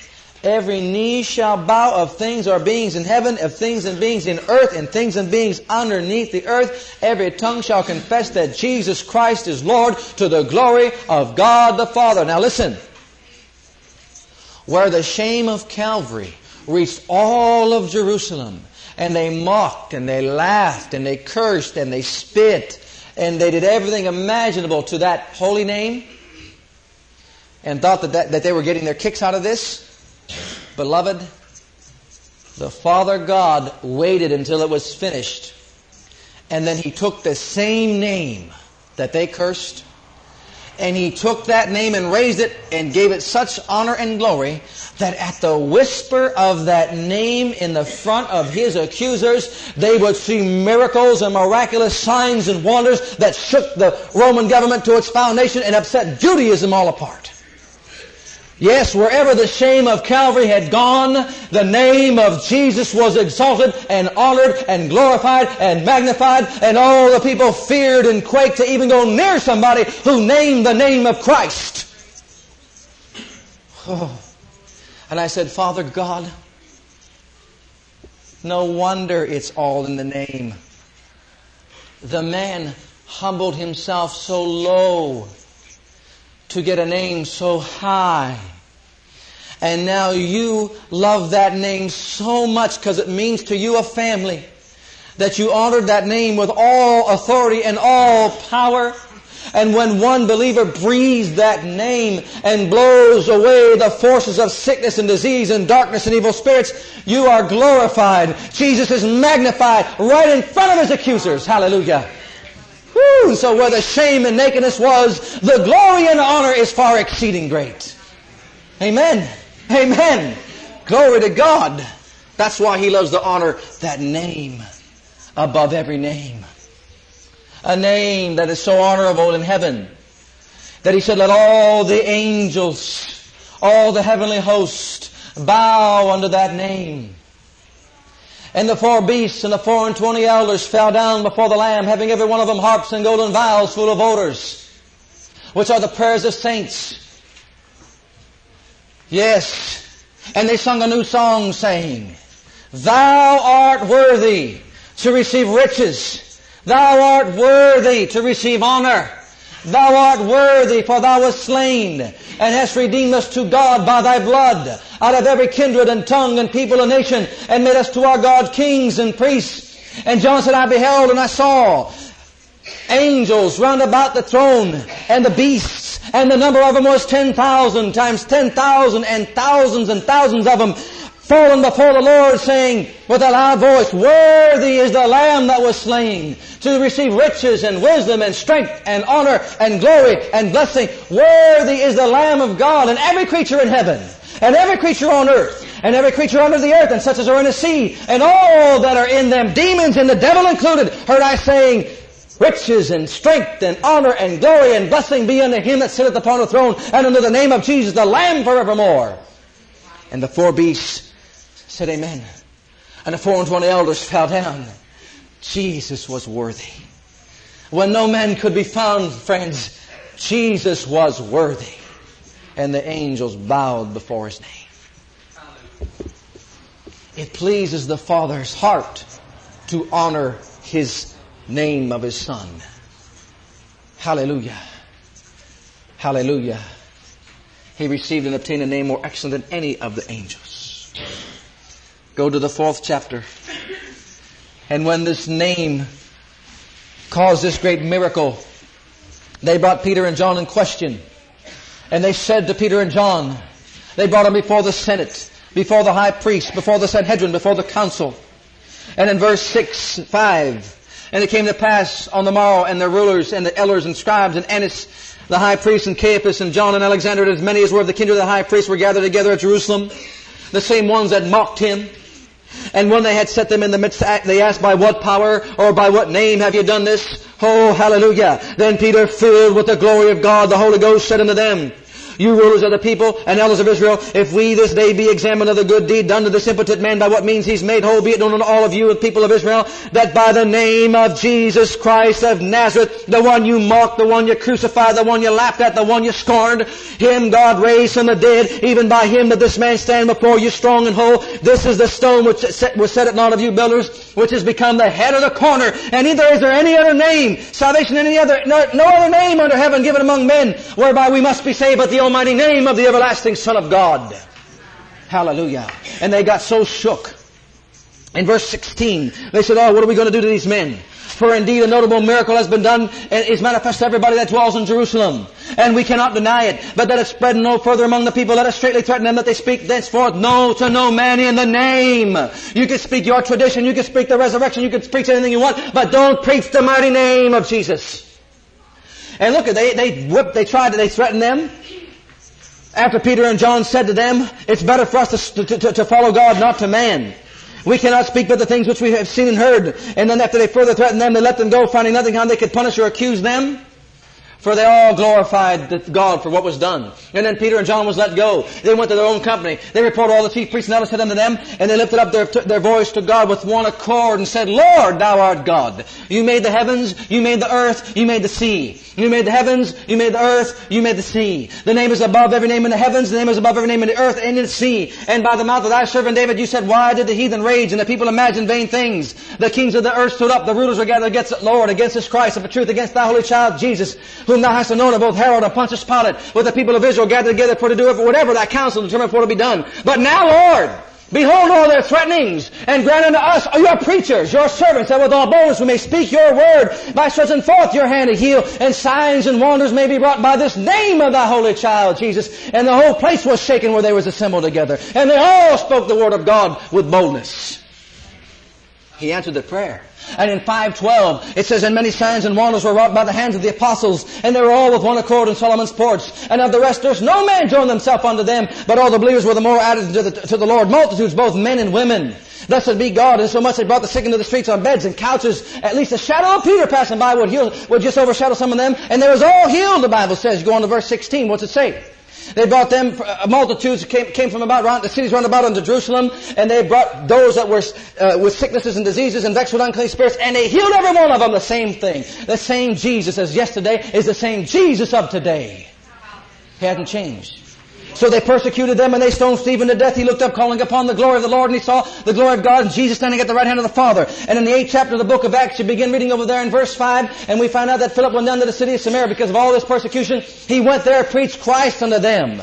Every knee shall bow of things or beings in heaven, of things and beings in earth, and things and beings underneath the earth. Every tongue shall confess that Jesus Christ is Lord to the glory of God the Father. Now listen. Where the shame of Calvary reached all of Jerusalem, and they mocked, and they laughed, and they cursed, and they spit, and they did everything imaginable to that holy name, and thought that, that, that they were getting their kicks out of this. Beloved, the Father God waited until it was finished. And then He took the same name that they cursed, and He took that name and raised it and gave it such honor and glory that at the whisper of that name in the front of His accusers, they would see miracles and miraculous signs and wonders that shook the Roman government to its foundation and upset Judaism all apart. Yes, wherever the shame of Calvary had gone, the name of Jesus was exalted and honored and glorified and magnified, and all the people feared and quaked to even go near somebody who named the name of Christ. Oh. And I said, Father God, no wonder it's all in the name. The man humbled himself so low to get a name so high. And now you love that name so much because it means to you a family that you honored that name with all authority and all power. And when one believer breathes that name and blows away the forces of sickness and disease and darkness and evil spirits, you are glorified. Jesus is magnified right in front of his accusers. Hallelujah. Whew. So where the shame and nakedness was, the glory and honor is far exceeding great. Amen. Amen. Glory to God. That's why He loves to honor that name above every name. A name that is so honorable in heaven that He said, let all the angels, all the heavenly host bow under that name. And the four beasts and the four and twenty elders fell down before the Lamb, having every one of them harps and golden vials full of odors, which are the prayers of saints. Yes. And they sung a new song saying, Thou art worthy to receive riches. Thou art worthy to receive honor. Thou art worthy, for thou wast slain, and hast redeemed us to God by thy blood, out of every kindred and tongue and people and nation, and made us to our God kings and priests. And John said, I beheld and I saw angels round about the throne, and the beasts, and the number of them was 10,000 times ten thousand and thousands and thousands of them fallen before the Lord saying with a loud voice, Worthy is the Lamb that was slain to receive riches and wisdom and strength and honor and glory and blessing. Worthy is the Lamb of God and every creature in heaven and every creature on earth and every creature under the earth and such as are in the sea and all that are in them, demons and the devil included, heard I saying, riches and strength and honor and glory and blessing be unto him that sitteth upon the throne and unto the name of Jesus, the Lamb forevermore. And the four beasts said amen. And the four and twenty elders fell down. Jesus was worthy. When no man could be found, friends, Jesus was worthy. And the angels bowed before his name. It pleases the Father's heart to honor his name of his son. Hallelujah. Hallelujah. He received and obtained a name more excellent than any of the angels. Go to the fourth chapter. And when this name caused this great miracle. They brought Peter and John in question. And they said to Peter and John, they brought them before the Senate, before the high priest, before the Sanhedrin, before the council. And in verse 6, 5, and it came to pass on the morrow, and the rulers, and the elders, and scribes, and Annas, the high priest, and Caiaphas, and John, and Alexander, and as many as were of the kindred of the high priest were gathered together at Jerusalem. The same ones that mocked him. And when they had set them in the midst, they asked, by what power or by what name have you done this? Oh, hallelujah. Then Peter, filled with the glory of God, the Holy Ghost said unto them, you rulers of the people and elders of Israel, if we this day be examined of the good deed done to this impotent man by what means he's made whole, be it known unto all of you the people of Israel, that by the name of Jesus Christ of Nazareth, the one you mocked, the one you crucified, the one you laughed at, the one you scorned, him God raised from the dead, even by him that this man stand before you strong and whole. This is the stone which was set at naught of you builders, which has become the head of the corner. And neither is there any other name, salvation any other, no, no other name under heaven given among men, whereby we must be saved but the almighty name of the everlasting Son of God. Hallelujah. And they got so shook. In verse 16, they said, oh, what are we going to do to these men? For indeed a notable miracle has been done and is manifest to everybody that dwells in Jerusalem. And we cannot deny it. But that it spread no further among the people. Let us straightly threaten them that they speak thenceforth no to no man in the name. You can speak your tradition, you can speak the resurrection, you can preach anything you want, but don't preach the mighty name of Jesus. And look, at they, they whipped, they tried, they threatened them. After Peter and John said to them, it's better for us to, to, to, follow God, not to man. We cannot speak but the things which we have seen and heard. And then after they further threatened them, they let them go, finding nothing how they could punish or accuse them. For they all glorified God for what was done. And then Peter and John was let go. They went to their own company. They reported all the chief priests and elders said unto them, and they lifted up their, their voice to God with one accord and said, Lord, thou art God. You made the heavens, you made the earth, you made the sea. You made the heavens, you made the earth, you made the sea. The name is above every name in the heavens, the name is above every name in the earth and in the sea. And by the mouth of thy servant David you said, Why did the heathen rage and the people imagine vain things? The kings of the earth stood up, the rulers were gathered against the Lord, against his Christ, of the truth, against thy holy child Jesus, whom thou hast anointed both Herod and Pontius Pilate, with the people of Israel gathered together for to do whatever that counsel determined for to be done. But now, Lord, Behold all their threatenings, and grant unto us, uh, your preachers, your servants, that with all boldness we may speak your word by stretching forth your hand to heal, and signs and wonders may be wrought by this name of thy holy child, Jesus. And the whole place was shaken where they was assembled together. And they all spoke the word of God with boldness. He answered the prayer. And in 512, it says, And many signs and wonders were wrought by the hands of the apostles, and they were all with one accord in Solomon's porch. And of the rest there's no man joined himself unto them, but all the believers were the more added to the, to the Lord, multitudes, both men and women. Blessed be God, and so much they brought the sick into the streets on beds and couches. At least the shadow of Peter passing by would heal, would just overshadow some of them, and they was all healed, the Bible says. Go on to verse 16, what's it say? They brought them, uh, multitudes came, came from about round, the cities round about unto Jerusalem, and they brought those that were uh, with sicknesses and diseases and vexed with unclean spirits, and they healed every one of them the same thing. The same Jesus as yesterday is the same Jesus of today. He hasn't changed. So they persecuted them and they stoned Stephen to death. He looked up calling upon the glory of the Lord and he saw the glory of God and Jesus standing at the right hand of the Father. And in the eighth chapter of the book of Acts, you begin reading over there in verse 5 and we find out that Philip went down to the city of Samaria because of all this persecution. He went there, preached Christ unto them.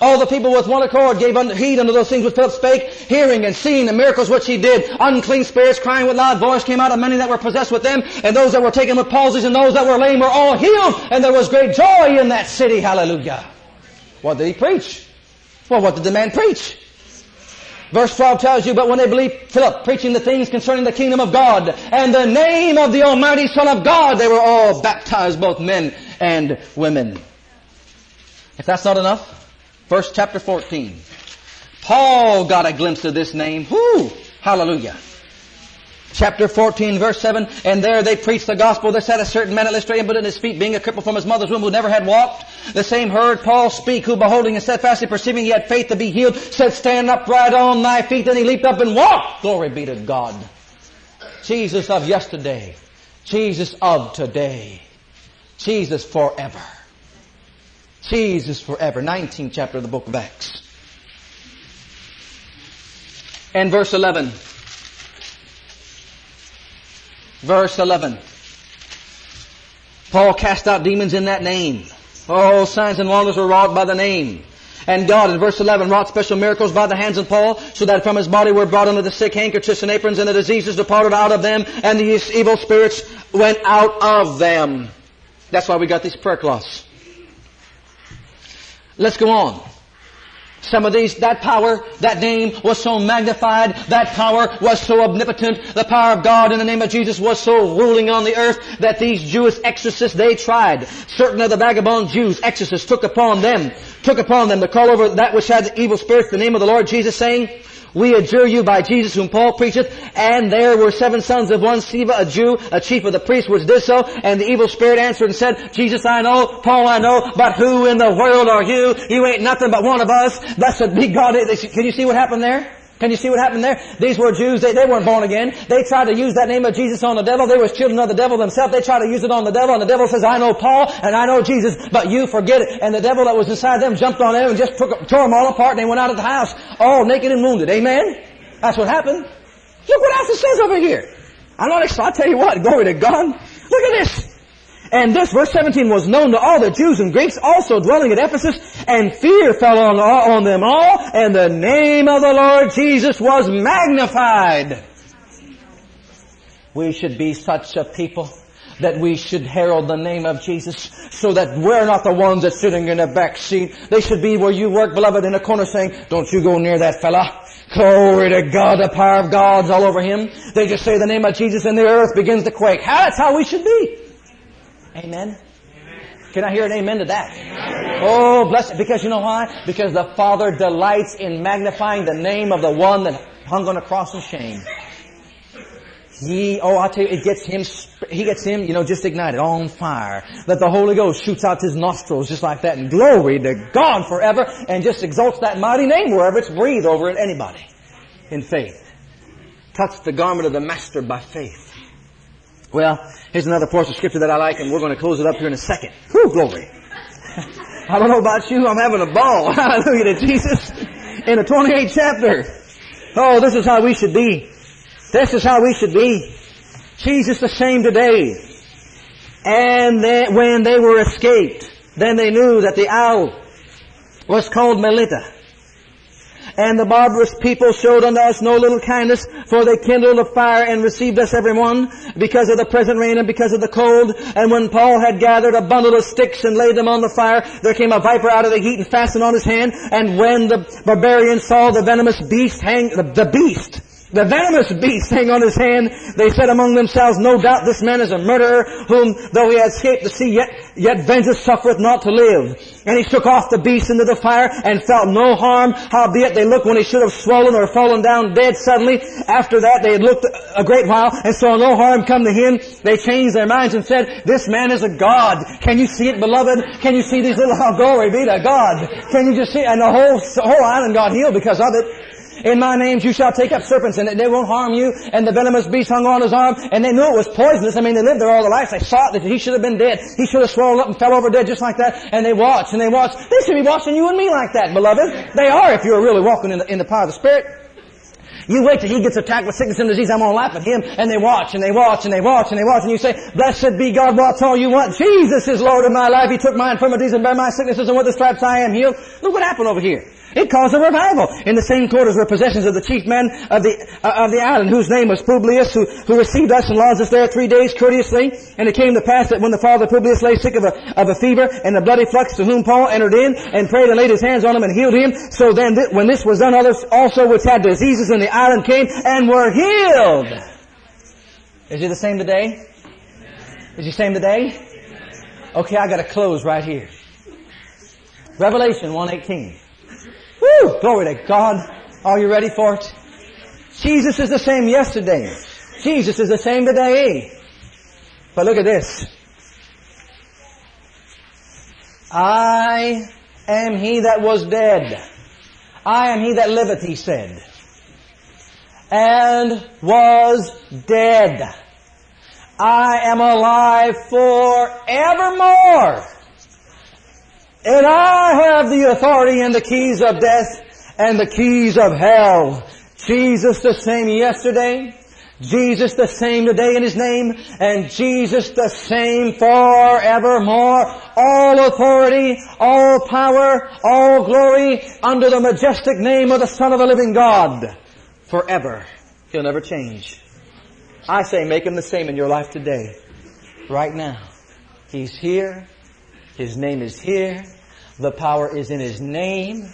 All the people with one accord gave heed unto those things which Philip spake, hearing and seeing the miracles which he did. Unclean spirits crying with loud voice came out of many that were possessed with them, and those that were taken with palsies and those that were lame were all healed, and there was great joy in that city. Hallelujah. What did he preach? Well, what did the man preach? Verse 12 tells you, but when they believed Philip preaching the things concerning the kingdom of God and the name of the Almighty Son of God, they were all baptized, both men and women. If that's not enough, verse chapter 14. Paul got a glimpse of this name. Whoo! Hallelujah chapter 14 verse 7, and there they preached the gospel. They sat a certain man at Lystra, but in his feet, being a cripple from his mother's womb, who never had walked. The same heard Paul speak, who beholding and steadfastly perceiving he had faith to be healed, said, stand upright on thy feet. Then he leaped up and walked. Glory be to God. Jesus of yesterday. Jesus of today. Jesus forever. Jesus forever. 19th chapter of the book of Acts. And verse 11. Verse 11. Paul cast out demons in that name. All signs and wonders were wrought by the name. And God, in verse 11, wrought special miracles by the hands of Paul, so that from his body were brought unto the sick handkerchiefs and aprons, and the diseases departed out of them, and the evil spirits went out of them. That's why we got these prayer cloths. Let's go on. Some of these, that power, that name was so magnified, that power was so omnipotent, the power of God in the name of Jesus was so ruling on the earth that these Jewish exorcists, they tried. Certain of the vagabond Jews, exorcists, took upon them, took upon them to call over that which had the evil spirits the name of the Lord Jesus saying, we adjure you by Jesus whom Paul preacheth. And there were seven sons of one Sceva, a Jew, a chief of the priests, which did so. And the evil spirit answered and said, Jesus I know, Paul I know, but who in the world are you? You ain't nothing but one of us. Blessed be God. Can you see what happened there? Can you see what happened there? These were Jews, they, they weren't born again. They tried to use that name of Jesus on the devil. They were children of the devil themselves. They tried to use it on the devil and the devil says, I know Paul and I know Jesus, but you forget it. And the devil that was inside them jumped on them and just took, tore them all apart and they went out of the house all naked and wounded. Amen? That's what happened. Look what else it says over here. I'm not. I'll tell you what, glory to God. Look at this. And this, verse 17, was known to all the Jews and Greeks also dwelling at Ephesus, and fear fell on, on them all, and the name of the Lord Jesus was magnified. We should be such a people that we should herald the name of Jesus so that we're not the ones that's sitting in the back seat. They should be where you work, beloved, in a corner saying, don't you go near that fella. Glory to God, the power of God's all over him. They just say the name of Jesus and the earth begins to quake. That's how we should be. Amen. Can I hear an amen to that? Amen. Oh, bless it. Because you know why? Because the Father delights in magnifying the name of the one that hung on a cross in shame. He, oh, I tell you, it gets him, he gets him, you know, just ignited, on fire. That the Holy Ghost shoots out his nostrils just like that and glory to God forever and just exalts that mighty name wherever it's breathed over it anybody in faith. Touch the garment of the Master by faith. Well, here's another portion of scripture that I like, and we're going to close it up here in a second. Whew, glory. I don't know about you, I'm having a ball. Hallelujah to Jesus. In the 28th chapter. Oh, this is how we should be. This is how we should be. Jesus the same today. And they, when they were escaped, then they knew that the owl was called Melita. And the barbarous people showed unto us no little kindness, for they kindled a fire and received us every one, because of the present rain and because of the cold. And when Paul had gathered a bundle of sticks and laid them on the fire, there came a viper out of the heat and fastened on his hand. And when the barbarians saw the venomous beast hang, the, the beast, the venomous beast hang on his hand. They said among themselves, No doubt this man is a murderer, whom though he had escaped the sea, yet, yet vengeance suffereth not to live. And he shook off the beast into the fire and felt no harm. Howbeit they looked when he should have swollen or fallen down dead suddenly. After that they had looked a great while and saw no harm come to him. They changed their minds and said, This man is a God. Can you see it, beloved? Can you see these little, oh, glory be to God. Can you just see, and the whole, whole island got healed because of it. In my names you shall take up serpents and they won't harm you. And the venomous beast hung on his arm and they knew it was poisonous. I mean, they lived there all their lives. They saw that he should have been dead. He should have swallowed up and fell over dead just like that. And they watched and they watched. They should be watching you and me like that, beloved. They are if you're really walking in the, in the power of the Spirit. You wait till he gets attacked with sickness and disease. I'm to laugh at him. And they watch and they watch and they watch and they watch. And you say, blessed be God, what's all you want? Jesus is Lord of my life. He took my infirmities and bare my sicknesses and with the stripes I am healed. Look what happened over here. It caused a revival. In the same quarters were possessions of the chief men of the, uh, of the island, whose name was Publius, who, who received us and lodged us there three days courteously. And it came to pass that when the father Publius lay sick of a, of a fever and a bloody flux, to whom Paul entered in and prayed and laid his hands on him and healed him. So then th- when this was done, others also which had diseases in the island came and were healed. Is he the same today? Is he the same today? Okay, I gotta close right here. Revelation 118. Woo! Glory to God. Are you ready for it? Jesus is the same yesterday. Jesus is the same today. But look at this. I am he that was dead. I am he that liveth, he said. And was dead. I am alive forevermore. And I have the authority and the keys of death and the keys of hell. Jesus the same yesterday, Jesus the same today in His name, and Jesus the same forevermore. All authority, all power, all glory under the majestic name of the Son of the living God. Forever. He'll never change. I say make Him the same in your life today. Right now. He's here. His name is here. The power is in His name.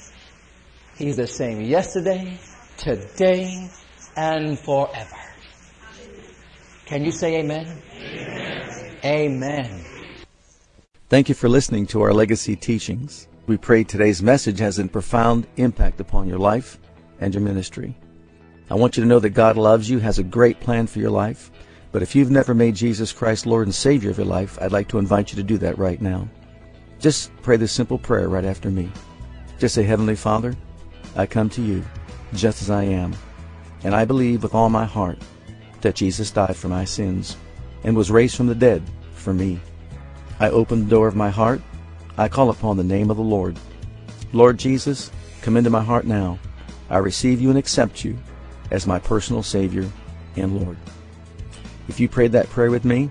He's the same yesterday, today, and forever. Can you say amen? Amen. amen. Thank you for listening to our legacy teachings. We pray today's message has a profound impact upon your life and your ministry. I want you to know that God loves you, has a great plan for your life. But if you've never made Jesus Christ Lord and Savior of your life, I'd like to invite you to do that right now. Just pray this simple prayer right after me. Just say, Heavenly Father, I come to you just as I am, and I believe with all my heart that Jesus died for my sins and was raised from the dead for me. I open the door of my heart. I call upon the name of the Lord. Lord Jesus, come into my heart now. I receive you and accept you as my personal Savior and Lord. If you prayed that prayer with me,